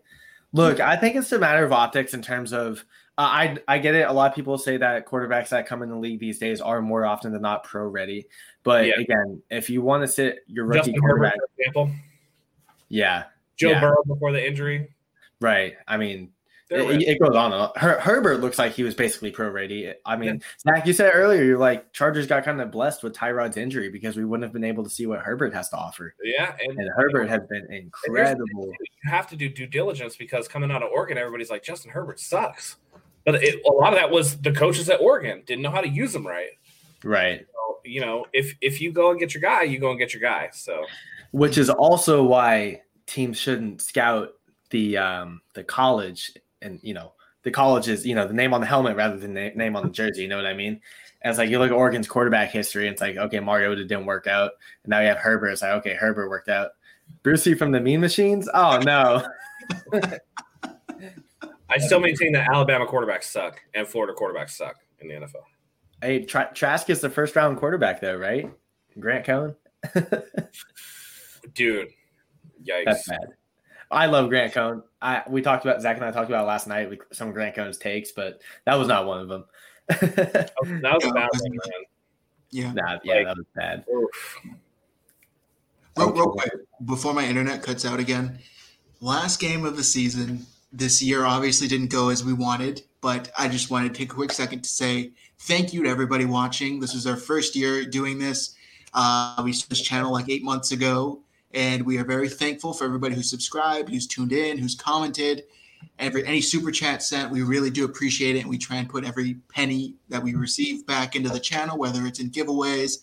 look, I think it's a matter of optics in terms of. Uh, I I get it. A lot of people say that quarterbacks that come in the league these days are more often than not pro ready. But yeah. again, if you want to sit your rookie Justin quarterback, Herbert, example. Yeah, Joe yeah. Burrow before the injury. Right. I mean, it, it, goes on. Her, Herbert looks like he was basically pro ready. I mean, yeah. Zach, you said earlier, you're like Chargers got kind of blessed with Tyrod's injury because we wouldn't have been able to see what Herbert has to offer. Yeah, and, and Herbert has been incredible. You have to do due diligence because coming out of Oregon, everybody's like Justin Herbert sucks, but it, a lot of that was the coaches at Oregon didn't know how to use them right. Right. So, you know, if if you go and get your guy, you go and get your guy. So, which is also why teams shouldn't scout the um, the college and you know the college is you know the name on the helmet rather than the name on the jersey. You know what I mean? And it's like you look at Oregon's quarterback history, and it's like okay, Mariota didn't work out, and now you have Herbert. It's like okay, Herbert worked out. Brucey from the Mean Machines? Oh no. I still maintain that Alabama quarterbacks suck and Florida quarterbacks suck in the NFL. Hey, Trask is the first round quarterback though, right? Grant Cohn. Dude, Yikes. That's bad. I love Grant Cohn. I we talked about Zach and I talked about last night with some of Grant Cohn's takes, but that was not one of them. that was a bad one, man. Yeah, nah, yeah, like, that was bad. Real, real quick, before my internet cuts out again, last game of the season this year obviously didn't go as we wanted, but I just wanted to take a quick second to say thank you to everybody watching. This was our first year doing this. Uh, we this channel like eight months ago, and we are very thankful for everybody who's subscribed, who's tuned in, who's commented, every any super chat sent. We really do appreciate it, and we try and put every penny that we receive back into the channel, whether it's in giveaways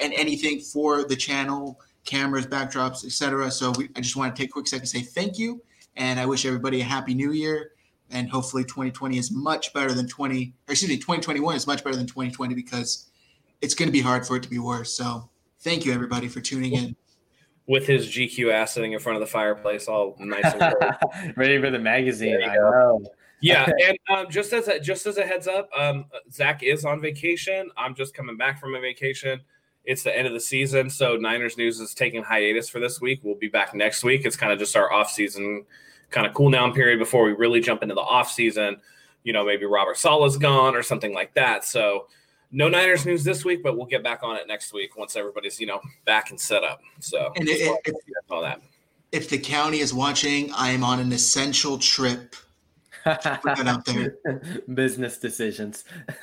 and anything for the channel, cameras, backdrops, etc. So we, I just want to take a quick second to say thank you, and I wish everybody a happy New Year. And hopefully, 2020 is much better than 20. Or excuse me, 2021 is much better than 2020 because it's going to be hard for it to be worse. So, thank you everybody for tuning in with his GQ ass sitting in front of the fireplace, all nice and ready for the magazine. I know. Yeah, and um, just as a, just as a heads up, um, Zach is on vacation. I'm just coming back from a vacation. It's the end of the season, so Niners news is taking hiatus for this week. We'll be back next week. It's kind of just our off season, kind of cool down period before we really jump into the off season. You know, maybe Robert Saleh's gone or something like that. So no Niners news this week, but we'll get back on it next week once everybody's you know back and set up. So and it, if, all that. If the county is watching, I am on an essential trip. out there. Business decisions.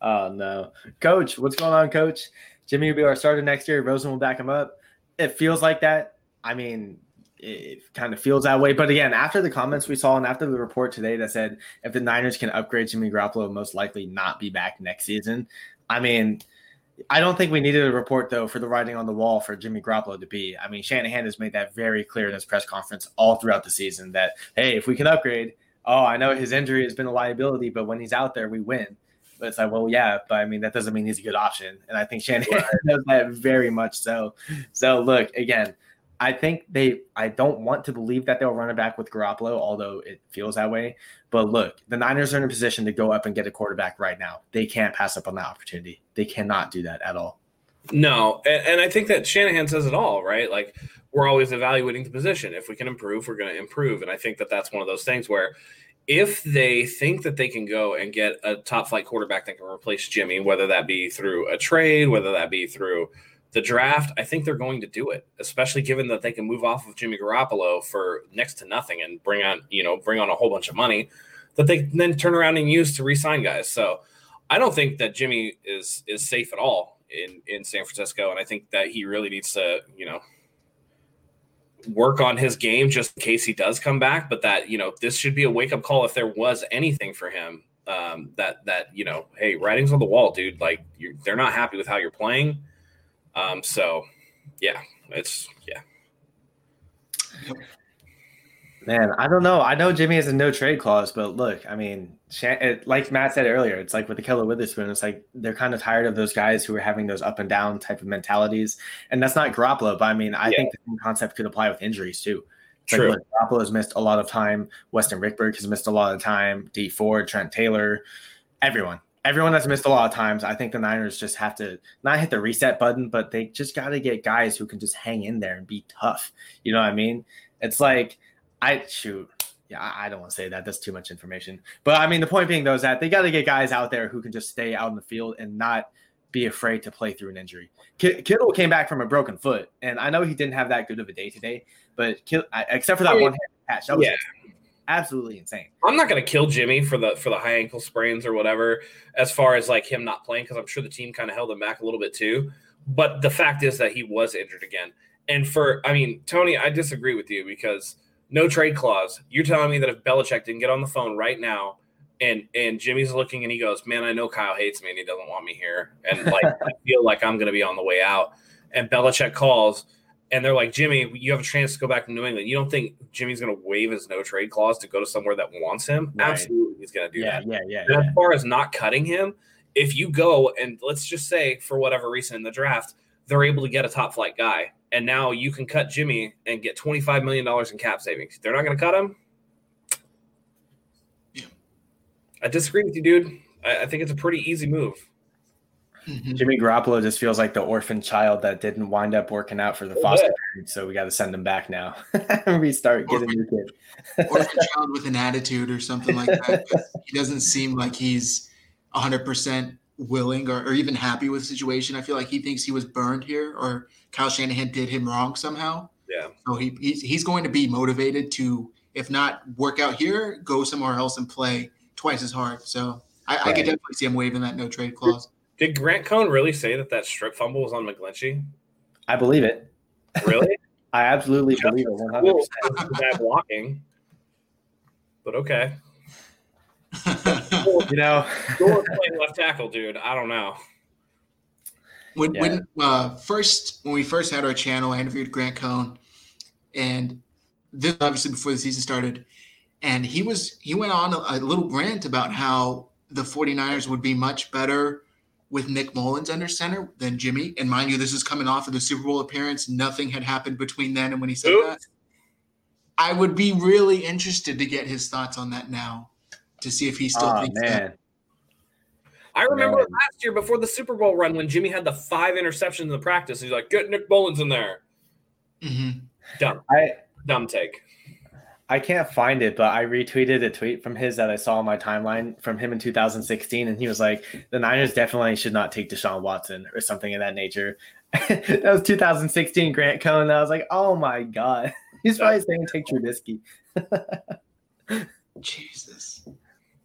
oh no, Coach, what's going on, Coach? Jimmy will be our starter next year. Rosen will back him up. It feels like that. I mean, it kind of feels that way. But again, after the comments we saw and after the report today that said if the Niners can upgrade Jimmy Garoppolo, most likely not be back next season. I mean, I don't think we needed a report though for the writing on the wall for Jimmy Garoppolo to be. I mean, Shanahan has made that very clear in his press conference all throughout the season that hey, if we can upgrade, oh, I know his injury has been a liability, but when he's out there, we win. But it's like, well, yeah, but I mean, that doesn't mean he's a good option. And I think Shanahan knows that very much so. So look, again, I think they I don't want to believe that they'll run it back with Garoppolo, although it feels that way. But look, the Niners are in a position to go up and get a quarterback right now. They can't pass up on that opportunity. They cannot do that at all. No, and, and I think that Shanahan says it all, right? Like we're always evaluating the position. If we can improve, we're going to improve. And I think that that's one of those things where if they think that they can go and get a top flight quarterback that can replace Jimmy, whether that be through a trade, whether that be through the draft, I think they're going to do it, especially given that they can move off of Jimmy Garoppolo for next to nothing and bring on, you know, bring on a whole bunch of money that they then turn around and use to re-sign guys. So I don't think that Jimmy is is safe at all in in San Francisco, and I think that he really needs to, you know, work on his game just in case he does come back. But that you know, this should be a wake up call if there was anything for him. Um, that that you know, hey, writing's on the wall, dude. Like they're not happy with how you're playing um, so yeah, it's yeah. Man, I don't know. I know Jimmy has a no trade clause, but look, I mean, like Matt said earlier, it's like with the Ahkello Witherspoon, it's like they're kind of tired of those guys who are having those up and down type of mentalities. And that's not Garoppolo, but I mean, I yeah. think the same concept could apply with injuries too. True. Like, Garoppolo has missed a lot of time. Weston Richburg has missed a lot of time. Dee Ford, Trent Taylor, everyone everyone that's missed a lot of times. I think the Niners just have to not hit the reset button, but they just got to get guys who can just hang in there and be tough. You know what I mean? It's like I shoot. Yeah, I don't want to say that. That's too much information. But I mean, the point being though is that they got to get guys out there who can just stay out in the field and not be afraid to play through an injury. Kittle came back from a broken foot, and I know he didn't have that good of a day today, but except for that one catch, that was yeah absolutely insane. I'm not going to kill Jimmy for the for the high ankle sprains or whatever, as far as like him not playing, because I'm sure the team kind of held him back a little bit too. But the fact is that he was injured again. And for, I mean, Tony, I disagree with you because no trade clause. You're telling me that if Belichick didn't get on the phone right now and and Jimmy's looking and he goes, "Man, I know Kyle hates me and he doesn't want me here, and like I feel like I'm going to be on the way out." And Belichick calls and they're like, Jimmy, you have a chance to go back to New England. You don't think Jimmy's going to waive his no trade clause to go to somewhere that wants him? Right. Absolutely, he's going to do yeah, that. Yeah, yeah, yeah. As far as not cutting him, if you go and let's just say for whatever reason in the draft, they're able to get a top flight guy, and now you can cut Jimmy and get twenty five million dollars in cap savings. They're not going to cut him. Yeah. I disagree with you, dude. I, I think it's a pretty easy move. Mm-hmm. Jimmy Garoppolo just feels like the orphan child that didn't wind up working out for the foster parents, so we got to send him back now and restart, get orphan, a new kid. orphan child with an attitude or something like that. He doesn't seem like he's 100% willing or, or even happy with the situation. I feel like he thinks he was burned here or Kyle Shanahan did him wrong somehow. Yeah. So he, he's, he's going to be motivated to, if not work out here, go somewhere else and play twice as hard. So I, right. I could definitely see him waiving that no trade clause. Did Grant Cohn really say that that strip fumble was on McGlinchey? I believe it. Really? I absolutely Just believe it. One hundred percent. Bad blocking, but okay. you know, playing left tackle, dude. I don't know. When yeah. when uh, first when we first had our channel, I interviewed Grant Cohn, and this obviously before the season started, and he was he went on a, a little rant about how the 49ers would be much better with Nick Mullens under center than Jimmy. And mind you, this is coming off of the Super Bowl appearance. Nothing had happened between then and when he said Oops. that. I would be really interested to get his thoughts on that now to see if he still oh, thinks man. that. I remember man. last year before the Super Bowl run when Jimmy had the five interceptions in the practice. He's like, "Get Nick Mullens in there." Mm-hmm. Dumb. I dumb take. I can't find it, but I retweeted a tweet from his that I saw on my timeline from him in 2016, and he was like, "The Niners definitely should not take Deshaun Watson or something of that nature." that was 2016 Grant Cohn. I was like, "Oh my god!" He's probably saying take Trubisky. Jesus.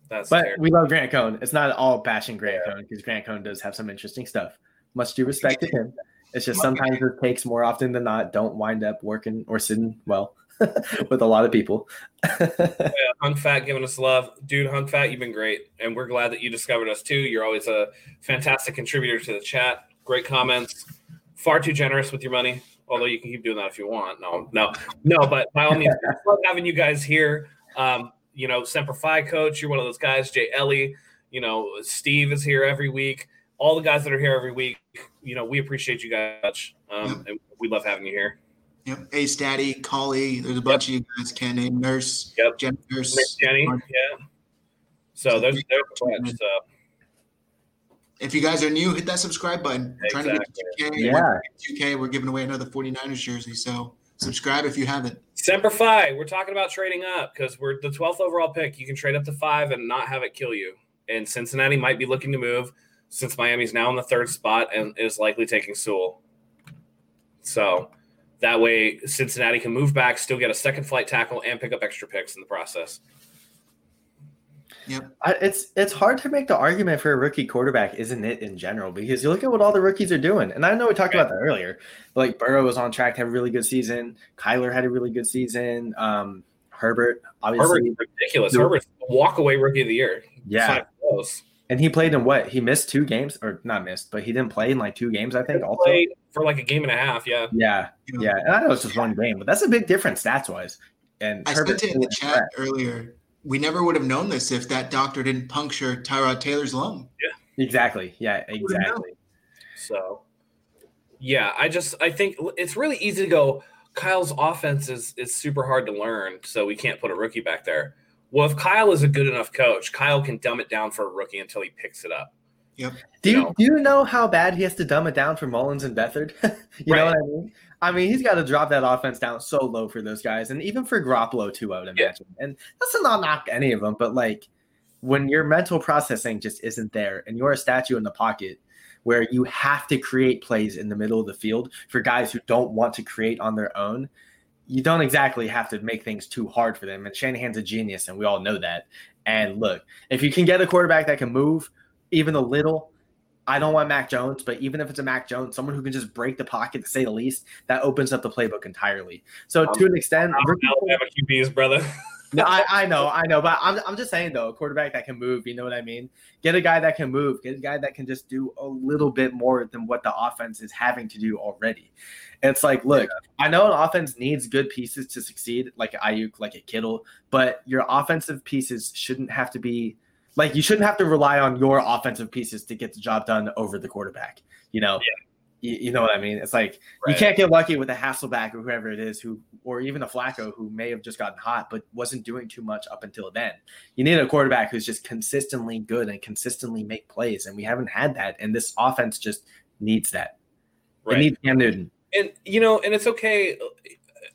That's but terrible. we love Grant Cohn. It's not all bashing Grant yeah. Cohn because Grant Cohn does have some interesting stuff. Much due respect to him. It's just sometimes his takes more often than not don't wind up working or sitting well with a lot of people. yeah, Hunk Fat giving us love. Dude, Hunk Fat, you've been great. And we're glad that you discovered us too. You're always a fantastic contributor to the chat. Great comments. Far too generous with your money. Although you can keep doing that if you want. No, no, no. But by all means, love having you guys here. Um, you know, Semper Fi coach, you're one of those guys. Jay Ellie, you know, Steve is here every week. All the guys that are here every week, you know, we appreciate you guys. Um, and we love having you here. Yep. A Daddy, Collie. There's a bunch yep. of you guys can name. Nurse. Yep. Jenny Nurse. Jenny. Yeah. So there's there's a bunch. So. If you guys are new, hit that subscribe button. Exactly. trying to get 2K. Yeah. 2K. We're giving away another 49ers jersey. So subscribe if you haven't. Semper Fi. We're talking about trading up because we're the 12th overall pick. You can trade up to five and not have it kill you. And Cincinnati might be looking to move since Miami's now in the third spot and is likely taking Sewell. So that way, Cincinnati can move back, still get a second flight tackle, and pick up extra picks in the process. Yep. It's it's hard to make the argument for a rookie quarterback, isn't it, in general? Because you look at what all the rookies are doing, and I know we talked right. about that earlier. But like Burrow was on track to have a really good season. Kyler had a really good season. Um, Herbert, obviously, Herbert's ridiculous. Herbert's walk away rookie of the year. Yeah, and he played in what? He missed two games, or not missed, but he didn't play in like two games. I think also for like a game and a half. Yeah, yeah, yeah. And I know it's just one game, but that's a big difference stats wise. And I Herbert said it in the chat earlier we never would have known this if that doctor didn't puncture Tyrod Taylor's lung. Yeah. Exactly. Yeah, exactly. So yeah, I just I think it's really easy to go, Kyle's offense is is super hard to learn, so we can't put a rookie back there. Well, if Kyle is a good enough coach, Kyle can dumb it down for a rookie until he picks it up. Yep. Do you, you know? do you know how bad he has to dumb it down for Mullens and Beathard? you right. know what I mean? I mean, he's got to drop that offense down so low for those guys, and even for Garoppolo too. I would imagine, yeah. and that's to not knock any of them, but like when your mental processing just isn't there, and you're a statue in the pocket, where you have to create plays in the middle of the field for guys who don't want to create on their own. You don't exactly have to make things too hard for them. And Shanahan's a genius, and we all know that. And look, if you can get a quarterback that can move even a little, I don't want Mac Jones, but even if it's a Mac Jones, someone who can just break the pocket to say the least, that opens up the playbook entirely. So um, to an extent, I'm Alabama QBs, brother. no, I, I know, I know, but I'm, I'm just saying though, a quarterback that can move, you know what I mean? Get a guy that can move, get a guy that can just do a little bit more than what the offense is having to do already. it's like, look, yeah. I know an offense needs good pieces to succeed, like Aiyuk, like a Kittle, but your offensive pieces shouldn't have to be like you shouldn't have to rely on your offensive pieces to get the job done over the quarterback. You know, yeah. you, you, know what I mean? It's like right. you can't get lucky with a Hasselbeck or whoever it is who, or even a Flacco who may have just gotten hot but wasn't doing too much up until then. You need a quarterback who's just consistently good and consistently make plays, and we haven't had that. And this offense just needs that. Right. It needs Cam Newton. And you know, and it's okay.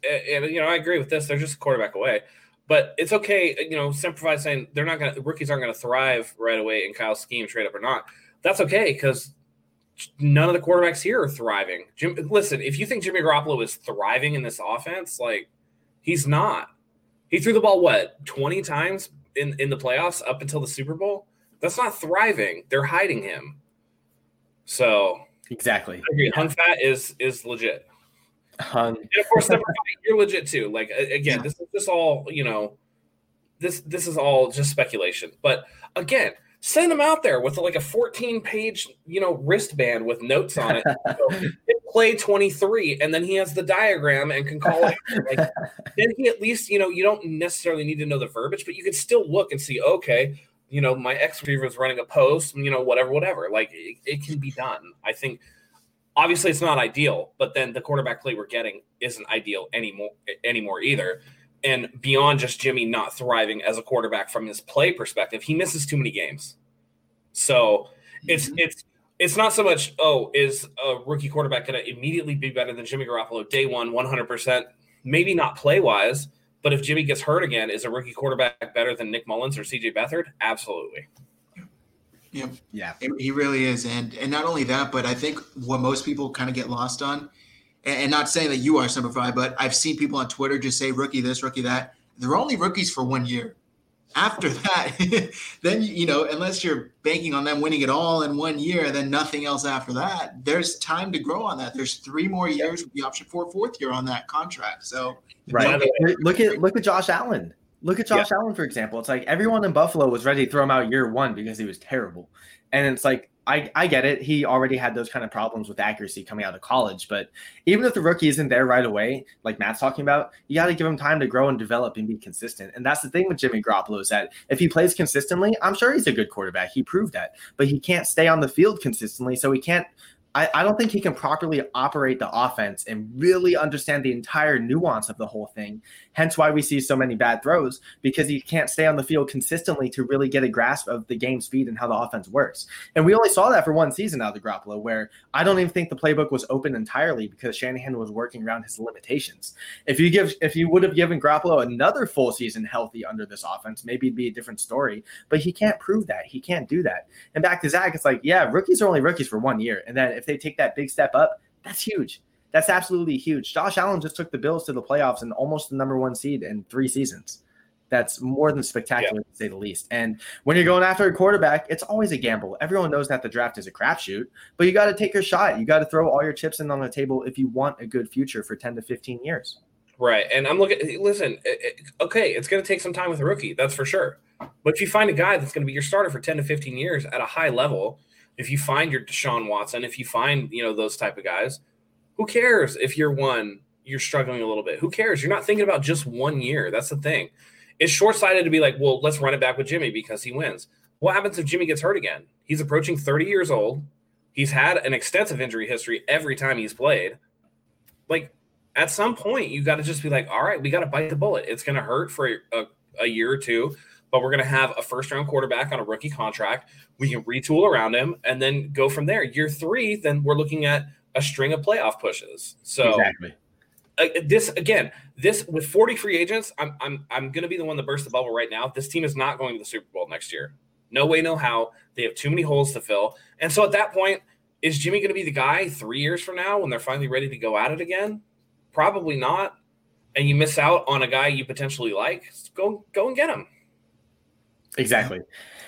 And you know, I agree with this. They're just a quarterback away. But it's okay, you know, Semper saying they're not going to, rookies aren't going to thrive right away in Kyle's scheme, trade up or not. That's okay because none of the quarterbacks here are thriving. Jim, listen, if you think Jimmy Garoppolo is thriving in this offense, like he's not. He threw the ball what twenty times in in the playoffs up until the Super Bowl. That's not thriving. They're hiding him. So exactly, Hung Fat is is legit. Um, and of course, you're legit too. Like again, this is just all you know. This this is all just speculation. But again, send him out there with like a 14 page you know wristband with notes on it. so, play 23, and then he has the diagram and can call it. Like, then he at least you know you don't necessarily need to know the verbiage, but you can still look and see. Okay, you know my ex receiver is running a post. You know whatever, whatever. Like it, it can be done. I think obviously it's not ideal, but then the quarterback play we're getting isn't ideal anymore anymore either. And beyond just Jimmy not thriving as a quarterback from his play perspective, he misses too many games. So it's mm-hmm. it's it's not so much oh is a rookie quarterback going to immediately be better than Jimmy Garoppolo day one, one hundred percent. Maybe not play wise, but if Jimmy gets hurt again, is a rookie quarterback better than Nick Mullens or C.J. Beathard? Absolutely. Yep. Yeah. He really is. And and not only that, but I think what most people kind of get lost on, and, and not saying that you are Semper Fi, but I've seen people on Twitter just say rookie this, rookie that. They're only rookies for one year. after that, then you know, unless you're banking on them winning it all in one year, then nothing else after that. There's time to grow on that. There's three more years with the option for a fourth year on that contract. So right, look at look at Josh Allen. Look at Josh yeah. Allen, for example. It's like everyone in Buffalo was ready to throw him out year one because he was terrible. And it's like I, I get it. He already had those kind of problems with accuracy coming out of college. But even if the rookie isn't there right away, like Matt's talking about, you got to give him time to grow and develop and be consistent. And that's the thing with Jimmy Garoppolo is that if he plays consistently, I'm sure he's a good quarterback. He proved that. But he can't stay on the field consistently. So he can't I, I don't think he can properly operate the offense and really understand the entire nuance of the whole thing. Hence why we see so many bad throws because he can't stay on the field consistently to really get a grasp of the game speed and how the offense works. And we only saw that for one season out of Garoppolo, where I don't even think the playbook was open entirely because Shanahan was working around his limitations. If you give if you would have given Garoppolo another full season healthy under this offense, maybe it'd be a different story. But he can't prove that. He can't do that. And back to Zach, it's like, yeah, rookies are only rookies for one year. And then if they take that big step up, that's huge. That's absolutely huge. Josh Allen just took the Bills to the playoffs and almost the number one seed in three seasons. That's more than spectacular yeah. to say the least. And when you're going after a quarterback, it's always a gamble. Everyone knows that the draft is a crapshoot, but you got to take your shot. You got to throw all your chips in on the table if you want a good future for 10 to 15 years. Right. And I'm looking, listen, eh, eh, okay, it's going to take some time with a rookie, that's for sure. But if you find a guy that's going to be your starter for 10 to 15 years at a high level, if you find your Deshaun Watson, if you find, you know, those type of guys, who cares if you're one, you're struggling a little bit? Who cares? You're not thinking about just one year. That's the thing. It's short sighted to be like, well, let's run it back with Jimmy because he wins. What happens if Jimmy gets hurt again? He's approaching 30 years old. He's had an extensive injury history every time he's played. Like, at some point, you got to just be like, all right, we got to bite the bullet. It's going to hurt for a, a year or two but we're going to have a first round quarterback on a rookie contract. We can retool around him and then go from there. Year three, then we're looking at a string of playoff pushes. So exactly. Uh, this again, this with 40 free agents, I'm I'm I'm going to be the one that burst the bubble right now. This team is not going to the Super Bowl next year. No way, no how. They have too many holes to fill. And so at that point, is Jimmy going to be the guy three years from now when they're finally ready to go at it again? Probably not. And you miss out on a guy you potentially like. Go go and get him. Exactly.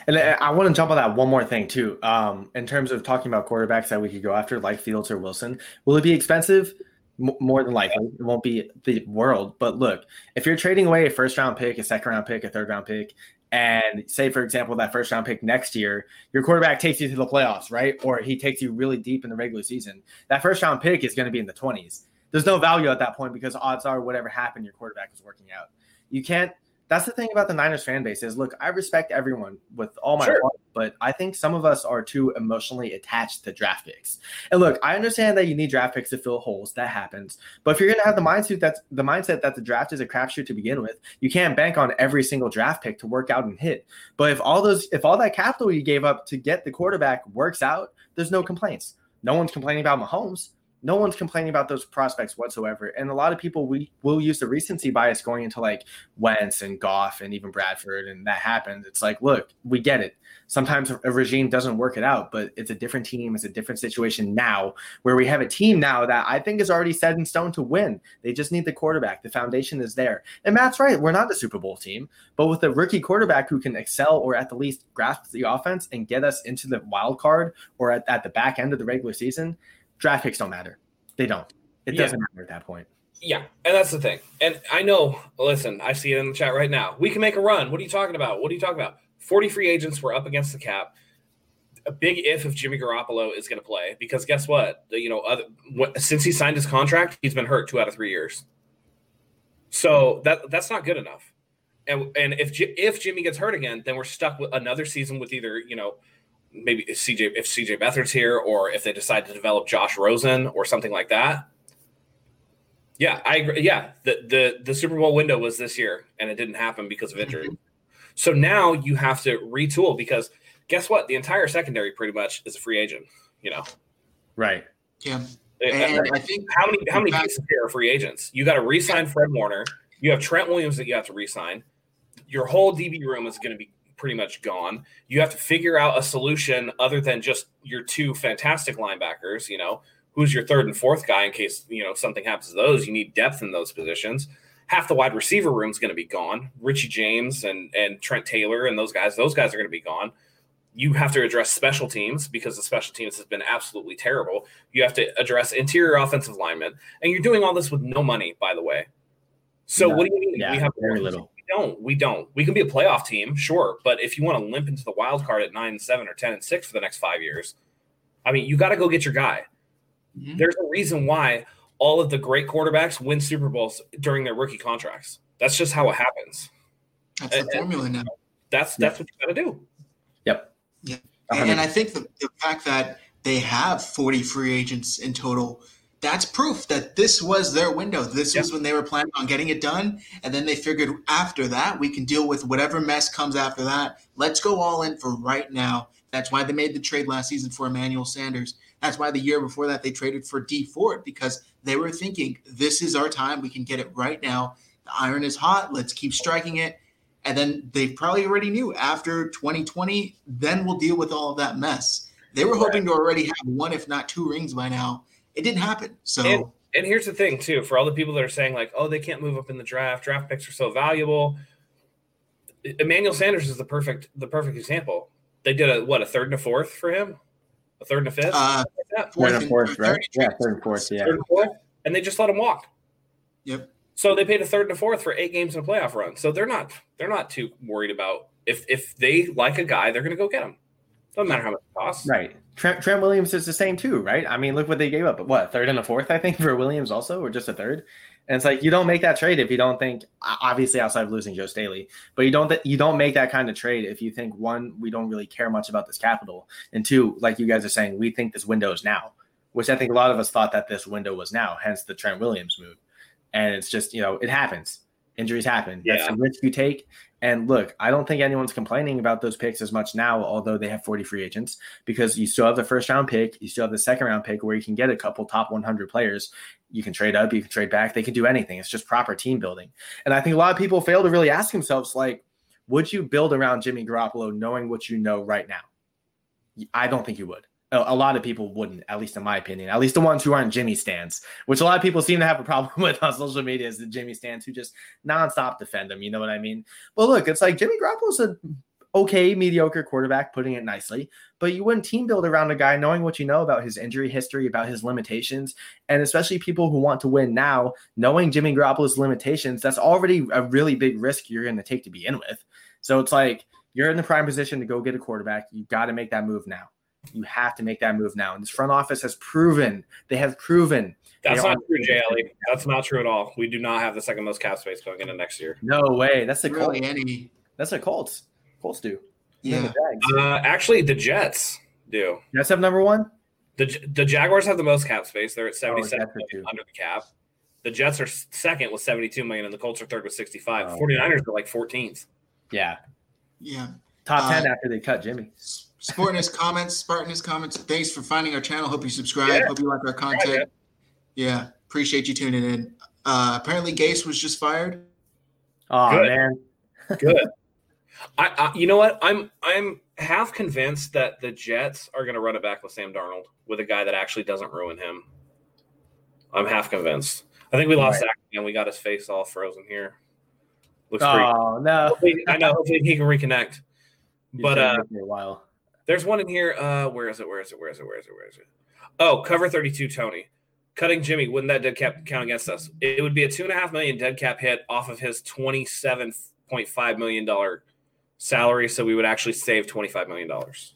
And I want to jump on that one more thing too. Um, in terms of talking about quarterbacks that we could go after, like Fields or Wilson, will it be expensive? More than likely, it won't be the world. But look, if you're trading away a first round pick, a second round pick, a third round pick, and say for example that first round pick next year, your quarterback takes you to the playoffs, right? Or he takes you really deep in the regular season. That first round pick is going to be in the 20s. There's no value at that point because odds are whatever happened, your quarterback is working out. You can't that's the thing about the Niners fan base is look, I respect everyone with all my sure. heart, but I think some of us are too emotionally attached to draft picks. And look, I understand that you need draft picks to fill holes. That happens. But if you're gonna have the mindset that's the mindset that the draft is a crapshoot to begin with, you can't bank on every single draft pick to work out and hit. But if all those if all that capital you gave up to get the quarterback works out, there's no complaints. No one's complaining about Mahomes no one's complaining about those prospects whatsoever. And a lot of people we will use the recency bias going into like Wentz and Goff and even Bradford, and that happens. It's like, look, we get it. Sometimes a regime doesn't work it out, but it's a different team, it's a different situation now where we have a team now that I think is already set in stone to win. They just need the quarterback. The foundation is there. And Matt's right. We're not the Super Bowl team, but with a rookie quarterback who can excel or at the least grasp the offense and get us into the wild card or at, at the back end of the regular season, draft picks don't matter. They don't. It yeah. doesn't matter at that point. Yeah, and that's the thing. And I know, listen, I see it in the chat right now. We can make a run. What are you talking about? What are you talking about? 40 free agents were up against the cap. A big if if Jimmy Garoppolo is going to play because guess what? You know, other, what, since he signed his contract, he's been hurt two out of three years. So that that's not good enough. And and if if Jimmy gets hurt again, then we're stuck with another season with either you know maybe CJ if CJ Beathard's here, or if they decide to develop Josh Rosen or something like that. Yeah, I agree. Yeah, the the the Super Bowl window was this year, and it didn't happen because of injury. Mm-hmm. So now you have to retool because guess what? The entire secondary pretty much is a free agent. You know, right? Yeah. And I think how many how many pieces here are free agents? You got to re-sign Fred Warner. You have Trent Williams that you have to re-sign. Your whole DB room is going to be pretty much gone. You have to figure out a solution other than just your two fantastic linebackers. You know, who's your third and fourth guy in case you know something happens to those. You need depth in those positions, half the wide receiver room is going to be gone. Richie James and and Trent Taylor and those guys, those guys are going to be gone. You have to address special teams because the special teams has been absolutely terrible. You have to address interior offensive linemen, and you're doing all this with no money, by the way. So what do you mean? Yeah, we have very little. We don't. We don't. We can be a playoff team, sure, but if you want to limp into the wild card at nine and seven or ten and six for the next five years, I mean, you got to go get your guy. Mhm. There's a reason why all of the great quarterbacks win Super Bowls during their rookie contracts. That's just how it happens. That's the formula now. That's that's what you got to do. Yep. Yeah. A hundred- And I think the, the fact that they have 40 free agents in total, that's proof that this was their window. This Yeah. was when they were planning on getting it done. And then they figured after that, we can deal with whatever mess comes after that. Let's go all in for right now. That's why they made the trade last season for Emmanuel Sanders. That's why the year before that they traded for Dee Ford because they were thinking this is our time. We can get it right now. The iron is hot. Let's keep striking it. And then they probably already knew after 2020, then we'll deal with all of that mess. They were hoping to already have one, if not two rings by now. It didn't happen. So And, and here's the thing, too, for all the people that are saying like, "Oh, they can't move up in the draft. Draft picks are so valuable." Emmanuel Sanders is the perfect the perfect example. They did a what a third and a fourth for him, a third and a fifth, uh, Yeah. fourth Third and and- fourth, or right? third Yeah, third and fourth. Yeah. third and fourth, and they just let him walk. Yep. So they paid a third and a fourth for eight games in a playoff run. So they're not they're not too worried about if if they like a guy, they're going to go get him. Doesn't matter how much it costs. Right. Trent, Trent Williams is the same too, right? I mean, look what they gave up. What third and a fourth, I think, for Williams also, or just a third. And it's like you don't make that trade if you don't think, obviously outside of losing Joe Staley, but you don't you don't make that kind of trade if you think one, we don't really care much about this capital, and two, like you guys are saying, we think this window is now, which I think a lot of us thought that this window was now, hence the Trent Williams move. And it's just you know it happens, injuries happen. That's Yeah. the risk you take. And look, I don't think anyone's complaining about those picks as much now, although they have 40 free agents because you still have the first round pick, you still have the second round pick where you can get a couple top 100 players. You can trade up, you can trade back, they can do anything. It's just proper team building. And I think a lot of people fail to really ask themselves, like, would you build around Jimmy Garoppolo knowing what you know right now? I don't think you would. A lot of people wouldn't, at least in my opinion. At least the ones who aren't Jimmy stands, which a lot of people seem to have a problem with on social media, is the Jimmy stands who just nonstop defend him. You know what I mean? But look, it's like Jimmy Garoppolo's a okay, mediocre quarterback, putting it nicely. But you wouldn't team build around a guy knowing what you know about his injury history, about his limitations, and especially people who want to win now, knowing Jimmy Garoppolo's limitations. That's already a really big risk you're going to take to be in with. So it's like you're in the prime position to go get a quarterback. You've got to make that move now. You have to make that move now. And this front office has proven, they have proven. That's not true, Jay Ellie. That's not true at all. We do not have the second most cap space going into next year. No way. That's the really Colts. any. That's the Colts. Colts do. Yeah. the Uh, actually, the Jets do. Jets have number one. The the Jaguars have the most cap space. They're at seventy seven Jets under the cap. The Jets are second with 72 million, and the Colts are third with 65. Oh. 49ers are like 14th. Yeah. Yeah. Top Uh, 10 after they cut Jimmy. Spartanist comments, Spartanist comments. Thanks for finding our channel. Hope you subscribe. Yeah. Hope you like our content. Yeah. Appreciate you tuning in. Uh, apparently, Gase was just fired. Oh, Good. man. Good. I, I, you know what? I'm I'm half convinced that the Jets are going to run it back with Sam Darnold with a guy that actually doesn't ruin him. I'm half convinced. I think we lost Right. And we got his face all frozen here. Looks pretty. Oh, no. Hopefully, I know. Hopefully he can reconnect. He's But uh, for a while. There's one in here. Uh, where is it? Where is it? Where is it? Where is it? Where is it? Oh, cover 32, Tony. Cutting Jimmy, wouldn't that dead cap count against us? It would be a two and a half million dead cap hit off of his twenty-seven point five million dollar salary. So we would actually save twenty-five million dollars.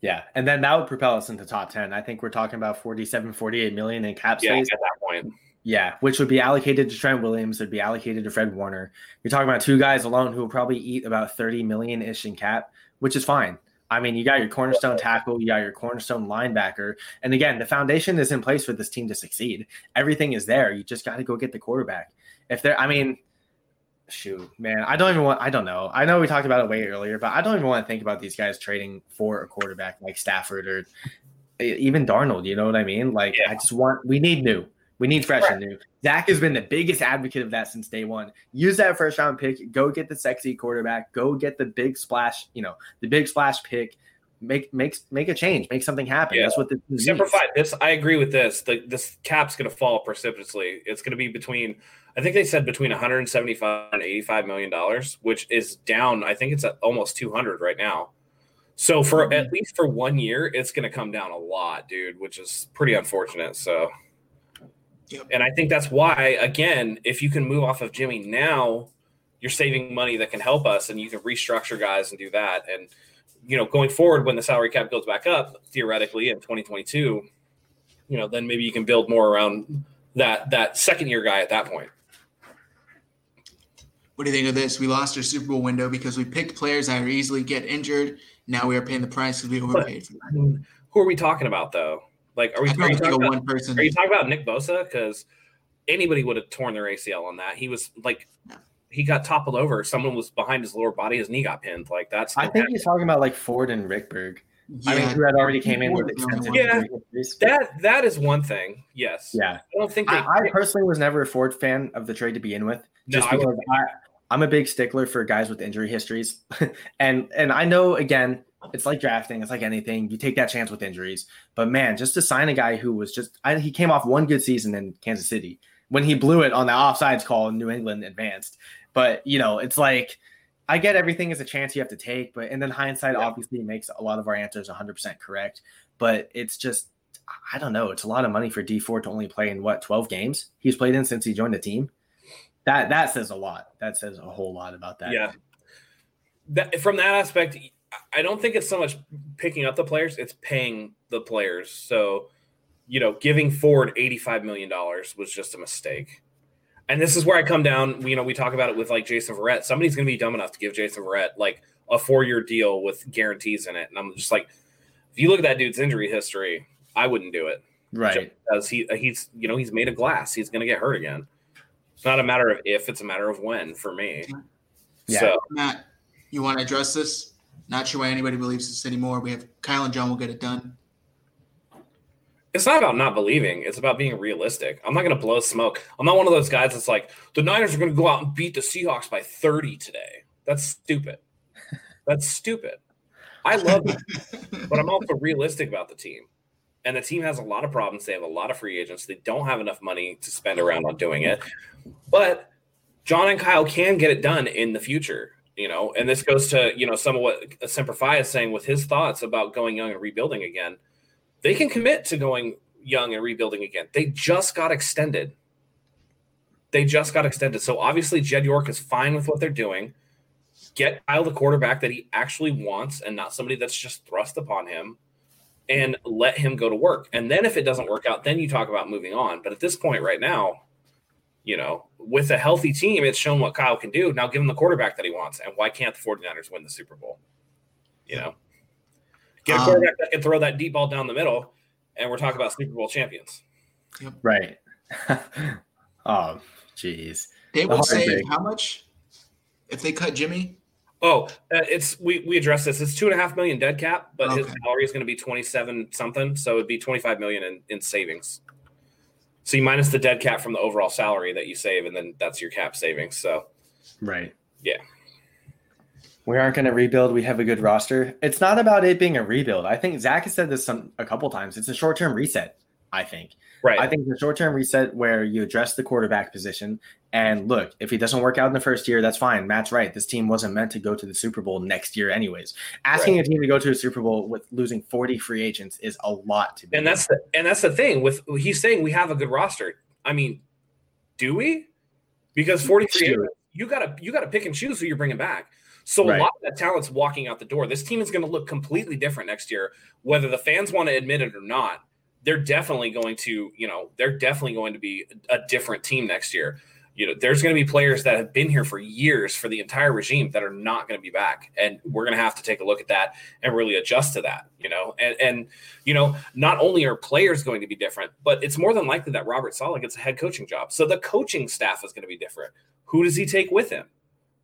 Yeah. And then that would propel us into top 10. I think we're talking about 47, 48 million in cap Yeah, at that point. Yeah, which would be allocated to Trent Williams, it would be allocated to Fred Warner. You're talking about two guys alone who will probably eat about 30 million ish in cap, which is fine. I mean, you got your cornerstone tackle, you got your cornerstone linebacker. And again, the foundation is in place for this team to succeed. Everything is there. You just got to go get the quarterback. If they're, I mean, shoot, man, I don't even want, I don't know. I know we talked about it way earlier, but I don't even want to think about these guys trading for a quarterback like Stafford or even Darnold. You know what I mean? Like, Yeah. I just want, we need new. We need fresh and new. Zach has been the biggest advocate of that since day one. Use that first round pick. Go get the sexy quarterback. Go get the big splash. You know, the big splash pick. make make make a change, make something happen. Yeah. That's what the Semper Fi. This I agree with this. The this cap's going to fall precipitously. It's going to be between I think they said between 175 and 85 million dollars, which is down. I think it's at almost 200 right now. So for mm-hmm. at least for one year, it's going to come down a lot, dude, which is pretty unfortunate. So, yep. and I think that's why, again, if you can move off of Jimmy now, you're saving money that can help us, and you can restructure guys and do that. And you know, going forward, when the salary cap goes back up, theoretically in 2022, you know, then maybe you can build more around that that second year guy at that point. What do you think of this? We lost our Super Bowl window because we picked players that are easily get injured. Now we are paying the price because we overpaid for them. Who are we talking about though? Like, are we, are you talking about, one person? Are you talking about Nick Bosa? Because anybody would have torn their ACL on that. He was like, he got toppled over. Someone was behind his lower body. His knee got pinned. Like that's. I think he's talking about like Ford and Richburg. Yeah. I mean, who had already came in with extensive yeah, that that is one thing. Yes. Yeah. I don't think they, I, I, personally was never a Ford fan of the trade to begin with, just no, because I, I, am a big stickler for guys with injury histories, and and I know again it's like drafting, it's like anything. You take that chance with injuries, but man, just to sign a guy who was just I, he came off one good season in Kansas City when he blew it on the offsides call, in New England advanced. But you know, it's like I get everything is a chance you have to take, but and then hindsight yeah. obviously makes a lot of our answers 100% correct. But it's just I don't know. It's a lot of money for Dee Ford to only play in what 12 games he's played in since he joined the team. That that says a lot. That says a whole lot about that. Yeah. That, from that aspect, I don't think it's so much picking up the players; it's paying the players. So, you know, giving Ford eighty-five million dollars was just a mistake and this is where I come down. You know, we talk about it with like Jason Verrett. Somebody's going to be dumb enough to give Jason Verrett like a four year deal with guarantees in it, and I'm just like, if you look at that dude's injury history, I wouldn't do it. Right? Because he he's you know he's made of glass. He's going to get hurt again. It's not a matter of if; it's a matter of when for me. Yeah, so, Matt, you want to address this? Not sure why anybody believes this anymore. We have Kyle and John will get it done it's not about not believing. It's about being realistic. I'm not going to blow smoke. I'm not one of those guys that's like, the Niners are going to go out and beat the Seahawks by 30 today. That's stupid. That's stupid. I love it, but I'm also realistic about the team. And the team has a lot of problems. They have a lot of free agents. They don't have enough money to spend around on doing it. But John and Kyle can get it done in the future, you know. And this goes to, you know, some of what Semper Fi is saying with his thoughts about going young and rebuilding again they can commit to going young and rebuilding again. They just got extended. They just got extended. So obviously, Jed York is fine with what they're doing. Get Kyle the quarterback that he actually wants and not somebody that's just thrust upon him and let him go to work. And then if it doesn't work out, then you talk about moving on. But at this point, right now, you know, with a healthy team, it's shown what Kyle can do. Now give him the quarterback that he wants. And why can't the 49ers win the Super Bowl? You know? Get a um, quarterback um, that can throw that deep ball down the middle, and we're talking about Super Bowl champions. Yep. Right. oh, jeez. They would save how much if they cut Jimmy? Oh, uh, it's we we addressed this. It's two and a half million dead cap, but okay. his salary is going to be twenty seven something, so it'd be twenty five million in, in savings. So you minus the dead cap from the overall salary that you save, and then that's your cap savings. So, right, yeah we aren't going to rebuild. We have a good roster. It's not about it being a rebuild. I think Zach has said this some a couple times. It's a short term reset. I think. Right. I think the short term reset where you address the quarterback position and look, if he doesn't work out in the first year, that's fine. Matt's right. This team wasn't meant to go to the Super Bowl next year, anyways. Asking right. a team to go to a Super Bowl with losing 40 free agents is a lot to be. And that's the and that's the thing with he's saying we have a good roster. I mean, do we? Because 40 free agents, you gotta you gotta pick and choose who you're bringing back. So right. a lot of that talent's walking out the door. This team is going to look completely different next year, whether the fans want to admit it or not. They're definitely going to, you know, they're definitely going to be a different team next year. You know, there's going to be players that have been here for years for the entire regime that are not going to be back, and we're going to have to take a look at that and really adjust to that. You know, and and you know, not only are players going to be different, but it's more than likely that Robert Saleh gets a head coaching job, so the coaching staff is going to be different. Who does he take with him?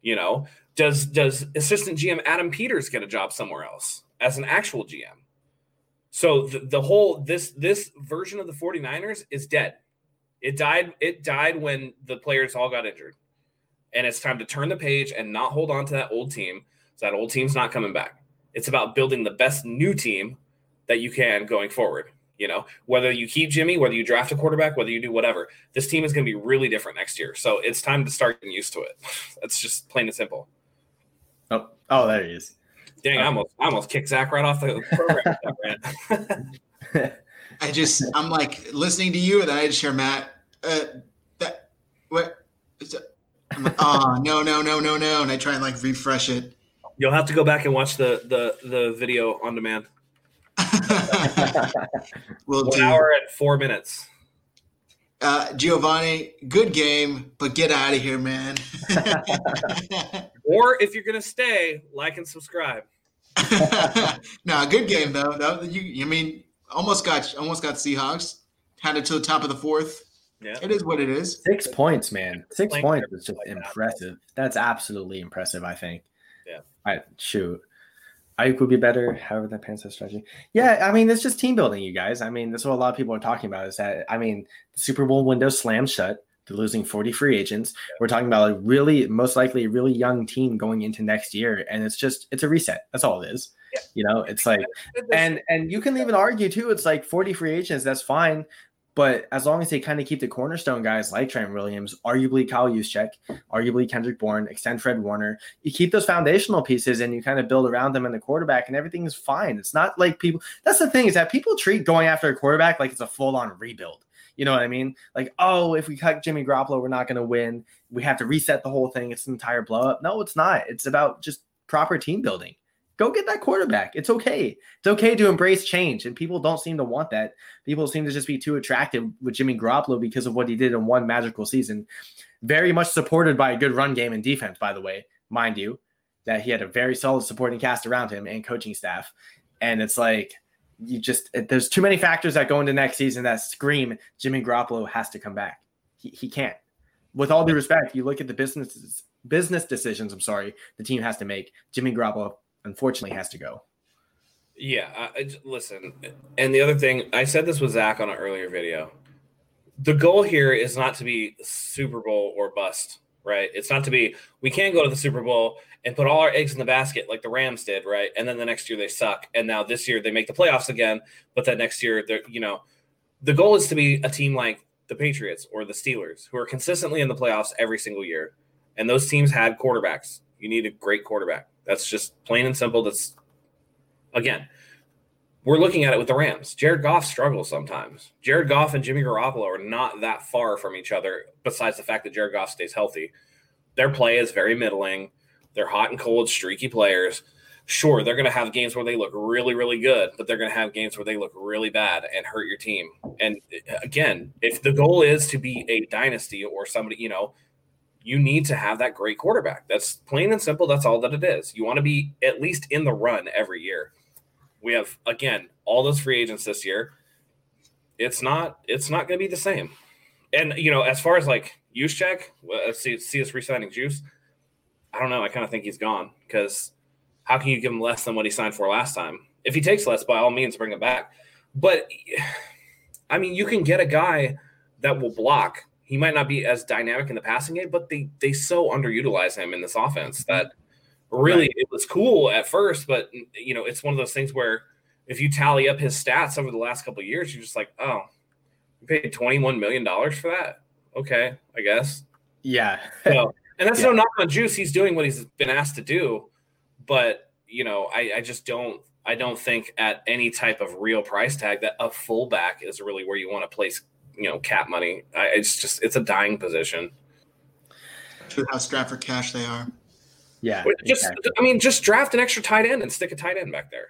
You know, does does assistant GM Adam Peters get a job somewhere else as an actual GM? So the, the whole this this version of the 49ers is dead. It died it died when the players all got injured. And it's time to turn the page and not hold on to that old team. So that old team's not coming back. It's about building the best new team that you can going forward. You know, whether you keep Jimmy, whether you draft a quarterback, whether you do whatever, this team is going to be really different next year. So it's time to start getting used to it. That's just plain and simple. Oh, oh, there he is. Dang, I almost, I almost kicked Zach right off the program. I just, I'm like listening to you, and then I just hear Matt. Uh, that what? Like, oh no, no, no, no, no, and I try and like refresh it. You'll have to go back and watch the the the video on demand. we'll One do. hour and four minutes. Uh, Giovanni, good game, but get out of here, man. or if you're gonna stay, like and subscribe. no, good game though. That, you, I mean, almost got almost got Seahawks. Had it to the top of the fourth. Yeah, it is what it is. Six points, man. Six points is just like impressive. That. That's absolutely impressive. I think. Yeah. I shoot. Aiyuk would be better. However, that pants strategy. Yeah, I mean, it's just team building, you guys. I mean, that's what a lot of people are talking about. Is that I mean, the Super Bowl window slammed shut. They're losing 40 free agents. We're talking about a really, most likely, a really young team going into next year, and it's just it's a reset. That's all it is. Yeah. You know, it's like, and and you can even argue too. It's like 40 free agents. That's fine. But as long as they kind of keep the cornerstone guys like Trent Williams, arguably Kyle Juszczyk, arguably Kendrick Bourne, extend Fred Warner, you keep those foundational pieces and you kind of build around them in the quarterback, and everything is fine. It's not like people. That's the thing is that people treat going after a quarterback like it's a full on rebuild. You know what I mean? Like, oh, if we cut Jimmy Garoppolo, we're not going to win. We have to reset the whole thing. It's an entire blow up. No, it's not. It's about just proper team building. Go get that quarterback. It's okay. It's okay to embrace change, and people don't seem to want that. People seem to just be too attractive with Jimmy Garoppolo because of what he did in one magical season. Very much supported by a good run game and defense, by the way, mind you, that he had a very solid supporting cast around him and coaching staff. And it's like you just eh, there's too many factors that go into next season that scream Jimmy Garoppolo has to come back. He, he can't. With all due respect, you look at the business business decisions. I'm sorry, the team has to make. Jimmy Garoppolo unfortunately has to go. Yeah, I, listen. And the other thing, I said this with Zach on an earlier video. The goal here is not to be Super Bowl or bust, right? It's not to be we can't go to the Super Bowl and put all our eggs in the basket like the Rams did, right? And then the next year they suck, and now this year they make the playoffs again, but then next year they're you know, the goal is to be a team like the Patriots or the Steelers who are consistently in the playoffs every single year, and those teams had quarterbacks. You need a great quarterback. That's just plain and simple. That's again, we're looking at it with the Rams. Jared Goff struggles sometimes. Jared Goff and Jimmy Garoppolo are not that far from each other, besides the fact that Jared Goff stays healthy. Their play is very middling. They're hot and cold, streaky players. Sure, they're going to have games where they look really, really good, but they're going to have games where they look really bad and hurt your team. And uh, again, if the goal is to be a dynasty or somebody, you know, you need to have that great quarterback. That's plain and simple. That's all that it is. You want to be at least in the run every year. We have again all those free agents this year. It's not. It's not going to be the same. And you know, as far as like Juszczyk, let's see, see us resigning Juice. I don't know. I kind of think he's gone because how can you give him less than what he signed for last time? If he takes less, by all means, bring him back. But I mean, you can get a guy that will block he might not be as dynamic in the passing game, but they they so underutilize him in this offense that really right. it was cool at first, but you know, it's one of those things where if you tally up his stats over the last couple years, you're just like, oh, you paid twenty one million dollars for that. Okay, I guess. Yeah. so, and that's yeah. no knock on Juice. He's doing what he's been asked to do, but you know, I, I just don't I don't think at any type of real price tag that a fullback is really where you want to place you know cap money. I, it's just it's a dying position. To how strapped for cash they are. Yeah, just exactly. I mean, just draft an extra tight end and stick a tight end back there.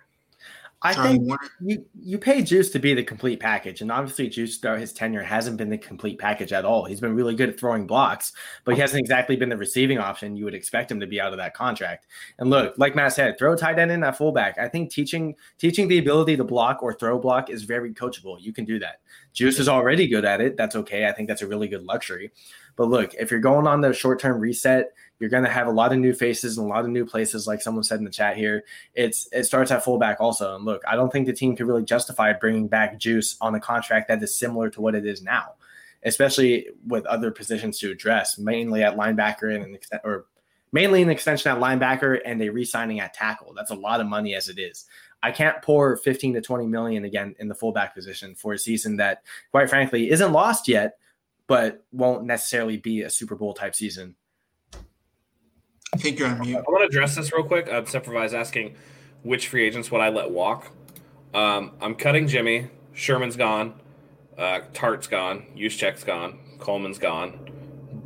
I think you, you pay Juice to be the complete package. And obviously, Juice throughout his tenure hasn't been the complete package at all. He's been really good at throwing blocks, but he hasn't exactly been the receiving option you would expect him to be out of that contract. And look, like Matt said, throw a tight end in that fullback. I think teaching teaching the ability to block or throw block is very coachable. You can do that. Juice is already good at it. That's okay. I think that's a really good luxury. But look, if you're going on the short term reset, you're going to have a lot of new faces and a lot of new places, like someone said in the chat here. It's it starts at fullback also. And look, I don't think the team could really justify bringing back Juice on a contract that is similar to what it is now, especially with other positions to address, mainly at linebacker and or mainly an extension at linebacker and a re-signing at tackle. That's a lot of money as it is. I can't pour 15 to 20 million again in the fullback position for a season that, quite frankly, isn't lost yet, but won't necessarily be a Super Bowl type season. I think you're on mute. I want to address this real quick. Uh, Semper Fi's asking which free agents would I let walk. Um, I'm cutting Jimmy. Sherman's gone. Uh, Tartt's gone. Juszczyk's gone. Coleman's gone.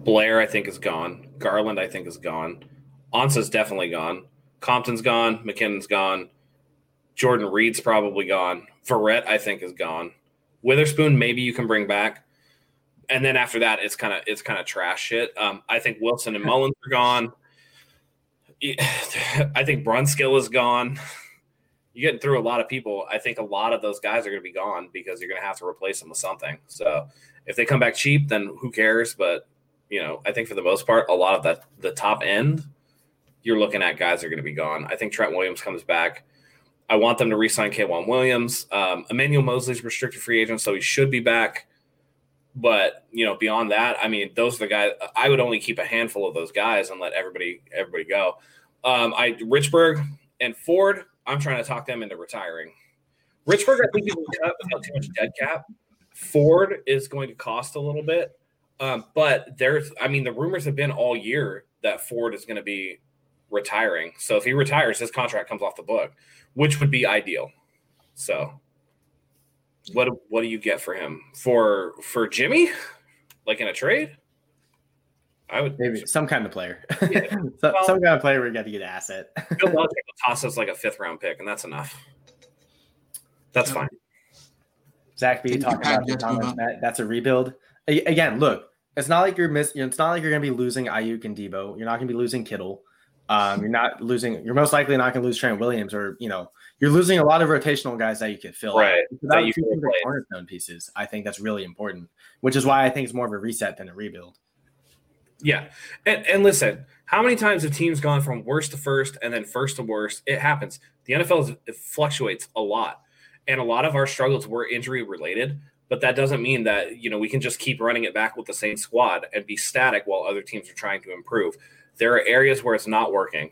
Blair, I think, is gone. Garland, I think, is gone. Ansah's definitely gone. Compton's gone. McKinnon's gone. Jordan Reed's probably gone. Verrett, I think, is gone. Witherspoon, maybe you can bring back. And then after that, it's kind of it's kind of trash shit. Um, I think Wilson and Mullens are gone. I think Brunskill is gone. You're getting through a lot of people. I think a lot of those guys are going to be gone because you're going to have to replace them with something. So if they come back cheap, then who cares? But you know, I think for the most part, a lot of that the top end, you're looking at guys are going to be gone. I think Trent Williams comes back. I want them to re-sign K'Waun Williams. Um, Emmanuel Moseley's restricted free agent, so he should be back. But you know, beyond that, I mean, those are the guys. I would only keep a handful of those guys and let everybody everybody go. Um, I Richburg and Ford. I'm trying to talk them into retiring. Richburg, I think can cut without too much dead cap. Ford is going to cost a little bit, um, but there's. I mean, the rumors have been all year that Ford is going to be retiring. So if he retires, his contract comes off the book which would be ideal. So, what what do you get for him for for Jimmy, like in a trade? I would maybe some kind of player, yeah. so, well, some kind of player. We got to get an asset. Bill Belichick toss us like a fifth round pick, and that's enough. That's fine. Zach B talking about the comments, Matt, that's a rebuild. Again, look, it's not like you're miss. It's not like you're going to be losing Aiyuk and Deebo. You're not going to be losing Kittle. Um, you're not losing. You're most likely not going to lose Trent Williams, or you know, you're losing a lot of rotational guys that you could fill. Right. Without you cornerstone pieces, I think that's really important. Which is why I think it's more of a reset than a rebuild. Yeah, and, and listen, how many times have teams gone from worst to first and then first to worst? It happens. The NFL is, it fluctuates a lot, and a lot of our struggles were injury related. But that doesn't mean that you know we can just keep running it back with the same squad and be static while other teams are trying to improve there are areas where it's not working.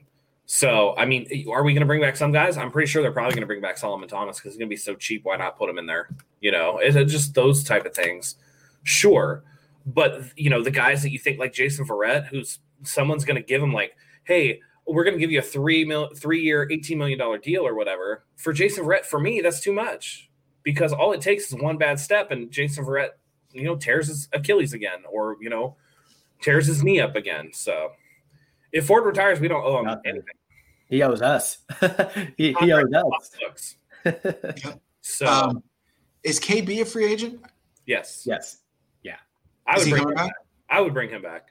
So, I mean, are we going to bring back some guys? I'm pretty sure they're probably going to bring back Solomon Thomas because he's going to be so cheap. Why not put him in there? You know, it's just those type of things. Sure. But, you know, the guys that you think like Jason Verrett, who's someone's going to give him like, hey, we're going to give you a three mil, three year, $18 million deal or whatever. For Jason Verrett, for me, that's too much because all it takes is one bad step and Jason Verrett, you know, tears his Achilles again or, you know, tears his knee up again. So, if Ford retires, we don't owe him Nothing. anything. He owes us. he, he owes us. so, um, is KB a free agent? Yes. Yes. Yeah. I would bring him back? back? I would bring him back.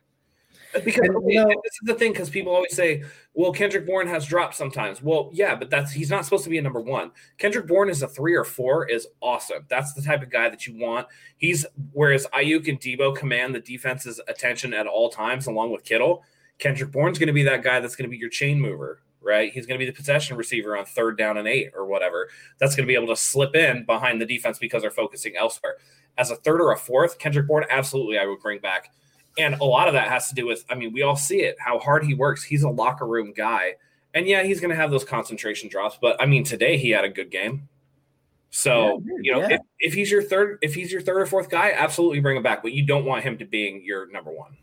Because and, okay, you know, this is the thing, because people always say, "Well, Kendrick Bourne has dropped sometimes." Well, yeah, but that's he's not supposed to be a number one. Kendrick Bourne is a three or four is awesome. That's the type of guy that you want. He's whereas Aiyuk and Deebo command the defense's attention at all times, along with Kittle. Kendrick Bourne's going to be that guy that's going to be your chain mover, right? He's going to be the possession receiver on third down and eight or whatever. That's going to be able to slip in behind the defense because they're focusing elsewhere. As a third or a fourth, Kendrick Bourne, absolutely, I would bring back. And a lot of that has to do with, I mean, we all see it, how hard he works. He's a locker room guy. And yeah, he's going to have those concentration drops. But I mean, today he had a good game. So yeah, you know, yeah. if, if he's your third, if he's your third or fourth guy, absolutely bring him back. But you don't want him to being your number one.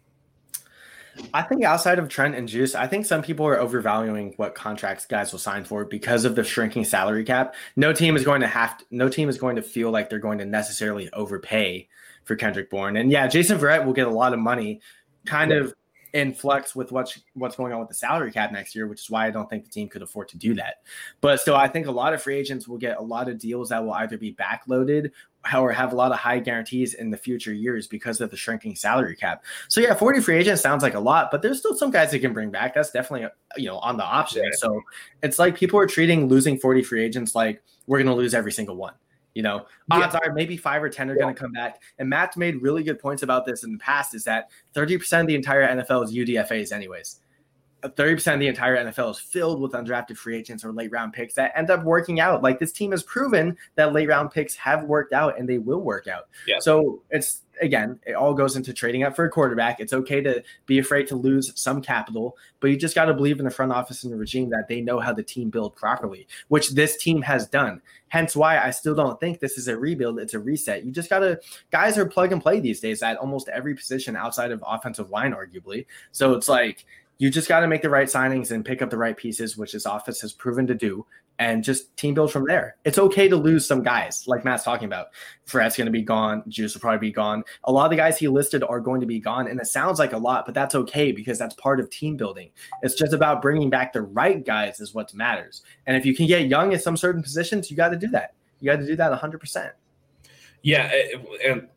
I think outside of Trent and Juice, I think some people are overvaluing what contracts guys will sign for because of the shrinking salary cap. No team is going to have to, no team is going to feel like they're going to necessarily overpay for Kendrick Bourne. And yeah, Jason Verrett will get a lot of money, kind yeah. of in flux with what's what's going on with the salary cap next year, which is why I don't think the team could afford to do that. But still, I think a lot of free agents will get a lot of deals that will either be backloaded or have a lot of high guarantees in the future years because of the shrinking salary cap. So yeah, 40 free agents sounds like a lot, but there's still some guys they can bring back. That's definitely you know on the option. Yeah. So it's like people are treating losing 40 free agents like we're going to lose every single one. You know, odds yeah. are maybe five or 10 are yeah. going to come back. And Matt's made really good points about this in the past is that 30% of the entire NFL is UDFAs, anyways. 30% of the entire NFL is filled with undrafted free agents or late round picks that end up working out. Like this team has proven that late round picks have worked out and they will work out. Yeah. So it's again, it all goes into trading up for a quarterback. It's okay to be afraid to lose some capital, but you just got to believe in the front office and the regime that they know how the team build properly, which this team has done. Hence why I still don't think this is a rebuild, it's a reset. You just got to guys are plug and play these days at almost every position outside of offensive line arguably. So it's like you just got to make the right signings and pick up the right pieces, which this office has proven to do, and just team build from there. It's okay to lose some guys, like Matt's talking about. Fred's going to be gone. Juice will probably be gone. A lot of the guys he listed are going to be gone, and it sounds like a lot, but that's okay because that's part of team building. It's just about bringing back the right guys is what matters. And if you can get young at some certain positions, you got to do that. You got to do that 100%. Yeah, eh, eh, and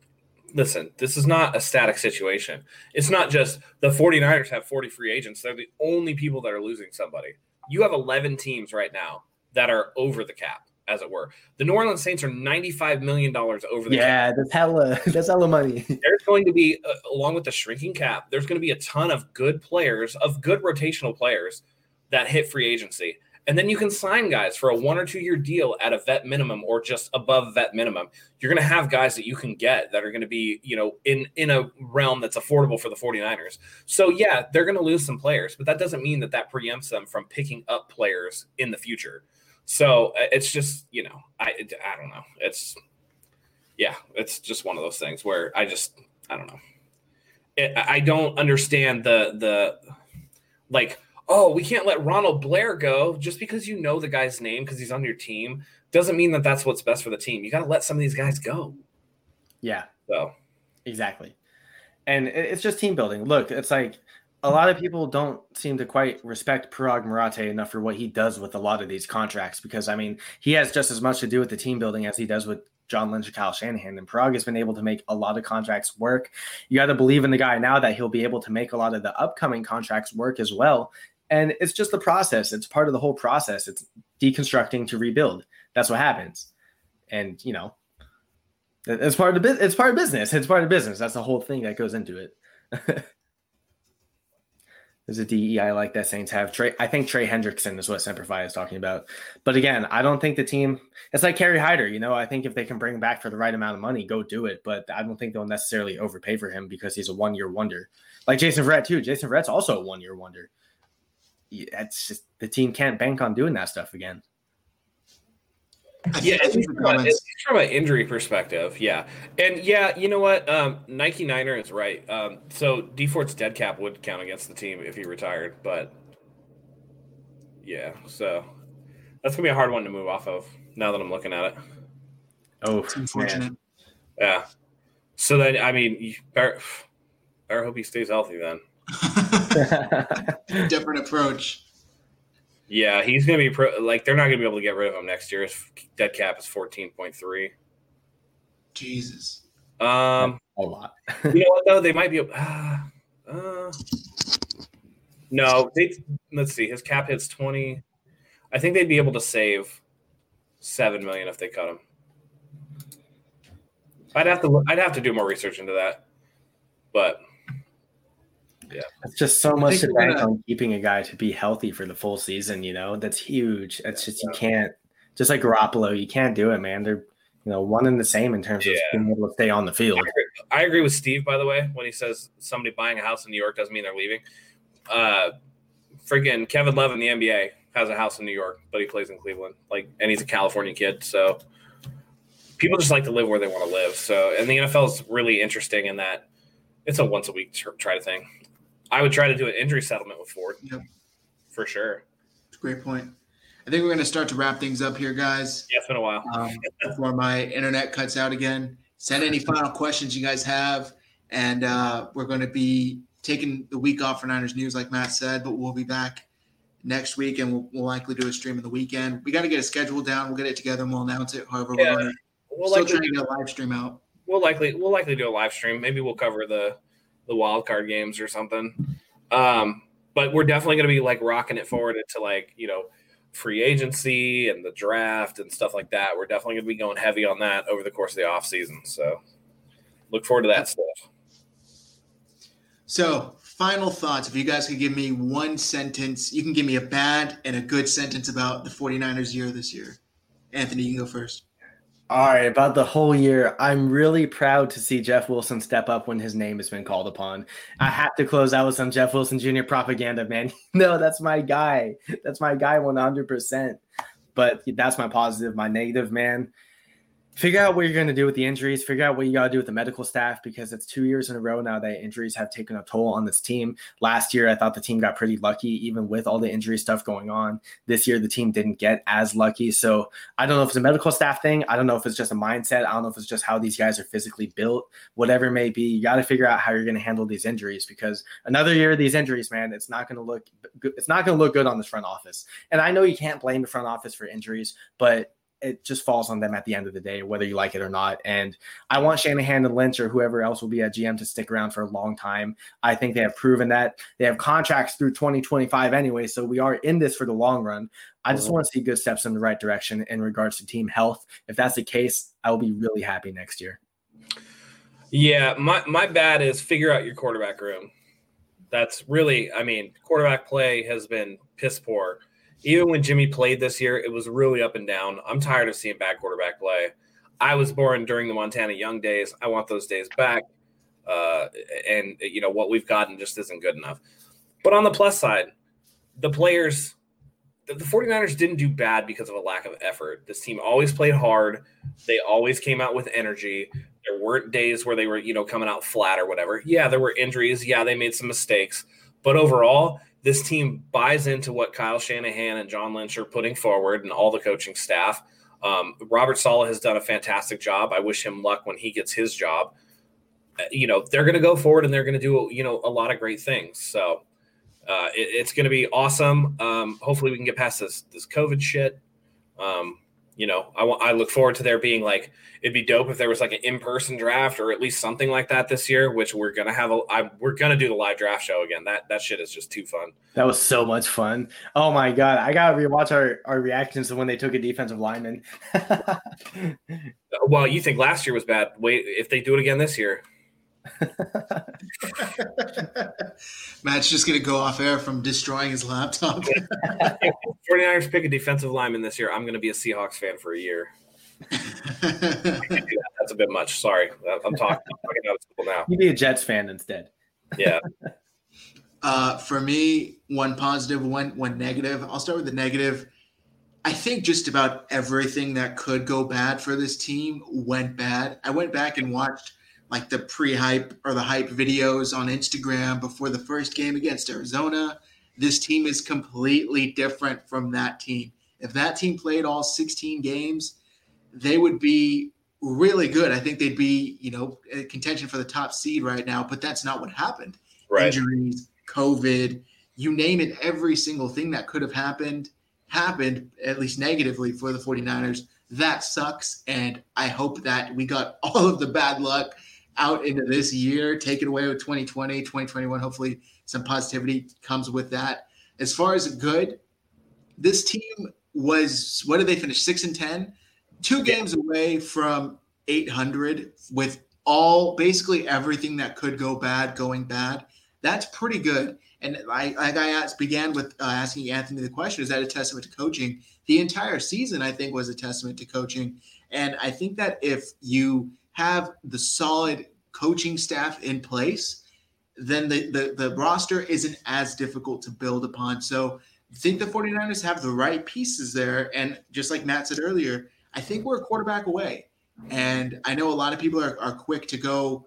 listen, this is not a static situation. It's not just the 49ers have 40 free agents. They're the only people that are losing somebody. You have 11 teams right now that are over the cap, as it were. The New Orleans Saints are $95 million over the yeah, cap. that's hella, that's hella money. There's going to be, uh, along with the shrinking cap, there's going to be a ton of good players, of good rotational players that hit free agency. And then you can sign guys for a one or two year deal at a vet minimum or just above vet minimum. You're going to have guys that you can get that are going to be, you know, in in a realm that's affordable for the 49ers. So yeah, they're going to lose some players, but that doesn't mean that that preempts them from picking up players in the future. So uh, it's just, you know, I I don't know. It's yeah, it's just one of those things where I just I don't know. I don't understand the the like oh, we can't let Ronald Blair go just because you know the guy's name because he's on your team doesn't mean that that's what's best for the team. You got to let some of these guys go. Yeah. So exactly. And it's just team building. Look, it's like a lot of people don't seem to quite respect Paraag Marathe enough for what he does with a lot of these contracts because I mean he has just as much to do with the team building as he does with John Lynch or Kyle Shanahan. And Paraag has been able to make a lot of contracts work. You got to believe in the guy now that he'll be able to make a lot of the upcoming contracts work as well. And it's just the process. It's part of the whole process. It's deconstructing to rebuild. That's what happens. And you know, it's part of the it's part of business. It's part of business. That's the whole thing that goes into it. There's a DEI like that Saints have. Trey, I think Trey Hendrickson is what Semperfi is talking about. But again, I don't think the team. It's like Kerry Hyder. You know, I think if they can bring him back for the right amount of money, go do it. But I don't think they'll necessarily overpay for him because he's a one year wonder. Like Jason Verrett too. Jason Verrett's also a one year wonder it's just the team can't bank on doing that stuff again. Yeah, it's from, a, from, an injury perspective, yeah, and yeah, you know what? Um, Nike Niner is right. Um, so Dee Ford's dead cap would count against the team if he retired, but yeah, so that's gonna be a hard one to move off of. Now that I'm looking at it, oh, it's unfortunate. Man. Yeah. So then, I mean, you better, better hope he stays healthy then. Different approach. Yeah, he's gonna be pro- like they're not gonna be able to get rid of him next year. His dead cap is fourteen point three. Jesus. Um, a lot. you know what though? They might be. Uh, uh, no, they. Let's see. His cap hits twenty. I think they'd be able to save seven million if they cut him. I'd have to. I'd have to do more research into that, but yeah. It's just so much to bank on keeping a guy to be healthy for the full season, you know? That's huge. That's just you can't just like Garoppolo, you can't do it, man. They're you know, one and the same in terms of being able to stay on the field. I agree. I agree, with Steve, by the way, when he says somebody buying a house in New York doesn't mean they're leaving. Uh friggin' Kevin Love in the NBA has a house in New York, but he plays in Cleveland. Like and he's a California kid, so people just like to live where they want to live. So and the NFL is really interesting in that it's a once a week try to thing. I would try to do an injury settlement with Ford. Yep. For sure. Great point. I think we're going to start to wrap things up here, guys. Yeah, it's been a while. Um, before my internet cuts out again. Send any final questions you guys have. And uh, we're going to be taking the week off for Niners News, like Matt said, but we'll be back next week and we'll, we'll likely do a stream in the weekend. We got to get a schedule down. We'll get it together and we'll announce it. However, yeah, we're going to we'll still trying to get a live stream out. We'll likely we'll likely do a live stream. Maybe we'll cover the the wild card games or something. Um, but we're definitely going to be like rocking it forward into like you know free agency and the draft and stuff like that. We're definitely going to be going heavy on that over the course of the off season. So look forward to that stuff. So final thoughts. If you guys could give me one sentence, you can give me a bad and a good sentence about the 49ers year this year. Anthony, you can go first. All right, about the whole year, I'm really proud to see Jeff Wilson step up when his name has been called upon. I have to close out with some Jeff Wilson Jr. propaganda, man. no, that's my guy. That's my guy 100%. But that's my positive. My negative, man figure out what you're going to do with the injuries, figure out what you got to do with the medical staff because it's two years in a row now that injuries have taken a toll on this team. Last year, I thought the team got pretty lucky, even with all the injury stuff going on. This year, the team didn't get as lucky. So I don't know if it's a medical staff thing. I don't know if it's just a mindset. I don't know if it's just how these guys are physically built, whatever it may be. You got to figure out how you're going to handle these injuries because another year of these injuries, man, it's not going to look good. It's not going to look good on this front office. And I know you can't blame the front office for injuries, but it just falls on them at the end of the day, whether you like it or not. And I want Shanahan and Lynch or whoever else will be at GM to stick around for a long time. I think they have proven that they have contracts through 2025 anyway. So we are in this for the long run. I just mm-hmm. want to see good steps in the right direction in regards to team health. If that's the case, I will be really happy next year. Yeah, my, my bad is figure out your quarterback room. That's really, I mean, quarterback play has been piss poor even when Jimmy played this year, it was really up and down. I'm tired of seeing bad quarterback play. I was born during the Montana Young days. I want those days back. Uh, and you know what we've gotten just isn't good enough. But on the plus side, the players, the, the 49ers didn't do bad because of a lack of effort. This team always played hard. They always came out with energy. There weren't days where they were, you know, coming out flat or whatever. Yeah, there were injuries. Yeah, they made some mistakes. But overall, this team buys into what Kyle Shanahan and John Lynch are putting forward and all the coaching staff. Um, Robert Saleh has done a fantastic job. I wish him luck when he gets his job. Uh, you know, they're going to go forward and they're going to do, you know, a lot of great things. So uh, it, it's going to be awesome. Um, hopefully we can get past this, this COVID shit. Um, you know, I want I look forward to there being like it'd be dope if there was like an in person draft or at least something like that this year. Which we're gonna have a I, we're gonna do the live draft show again. That that shit is just too fun. That was so much fun. Oh my god, I gotta rewatch our our reactions to when they took a defensive lineman. well, you think last year was bad? Wait, if they do it again this year. Matt's just going to go off air from destroying his laptop. 49ers pick a defensive lineman this year. I'm going to be a Seahawks fan for a year. That's a bit much. Sorry. I'm talking, I'm talking out of school now. You'd be a Jets fan instead. Yeah. Uh, for me, one positive, one one negative. I'll start with the negative. I think just about everything that could go bad for this team went bad. I went back and watched like the pre-hype or the hype videos on Instagram before the first game against Arizona. This team is completely different from that team. If that team played all 16 games, they would be really good. I think they'd be, you know, contention for the top seed right now, but that's not what happened. Right. Injuries, COVID, you name it, every single thing that could have happened happened, at least negatively for the 49ers. That sucks. And I hope that we got all of the bad luck out into this year, take it away with 2020, 2021. Hopefully, some positivity comes with that. As far as good, this team was what did they finish? Six and ten, two games away from 800 with all basically everything that could go bad going bad. That's pretty good. And I, like I asked, began with uh, asking Anthony the question: Is that a testament to coaching? The entire season, I think, was a testament to coaching. And I think that if you have the solid coaching staff in place, then the, the, the roster isn't as difficult to build upon. So I think the 49ers have the right pieces there. And just like Matt said earlier, I think we're a quarterback away. And I know a lot of people are, are quick to go,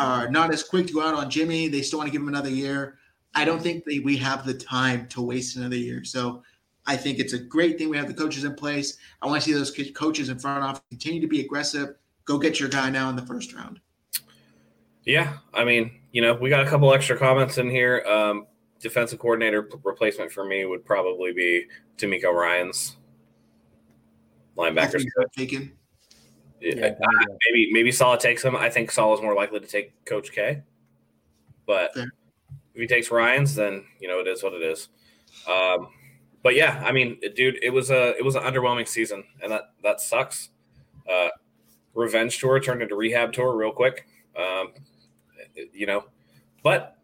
are not as quick to go out on Jimmy. They still want to give him another year. I don't think that we have the time to waste another year. So I think it's a great thing we have the coaches in place. I want to see those coaches in front of continue to be aggressive, go get your guy now in the first round. Yeah, I mean, you know, we got a couple extra comments in here. Um, defensive coordinator replacement for me would probably be DeMeco Ryans linebackers. Taken. Yeah, uh, maybe maybe Saleh takes him. I think Saleh is more likely to take Coach K. But Fair. if he takes Ryans, then you know it is what it is. Um, but yeah, I mean, dude, it was a it was an underwhelming season, and that that sucks. Uh, revenge tour turned into rehab tour real quick. Um, you know, but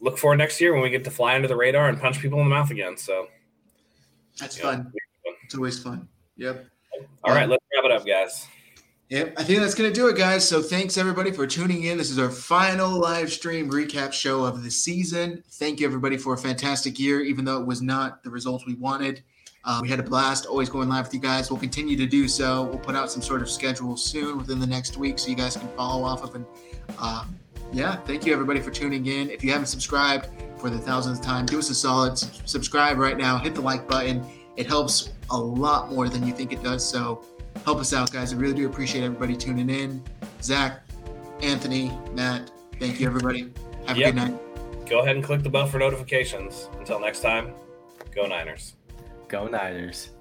look forward next year when we get to fly under the radar and punch people in the mouth again. So That's fun. It's always fun. Yep. All right, let's wrap it up, guys. Yep, I think that's going to do it, guys. So thanks everybody for tuning in. This is our final live stream recap show of the season. Thank you everybody for a fantastic year, even though it was not the results we wanted. Uh, we had a blast always going live with you guys. We'll continue to do so. We'll put out some sort of schedule soon within the next week so you guys can follow off of. And um, yeah, thank you everybody for tuning in. If you haven't subscribed for the thousandth time, do us a solid. Subscribe right now. Hit the like button. It helps a lot more than you think it does. So help us out, guys. I really do appreciate everybody tuning in. Zach, Anthony, Matt, thank you, everybody. Have a Yep. good night. Go ahead and click the bell for notifications. Until next time, go Niners. Go Niners.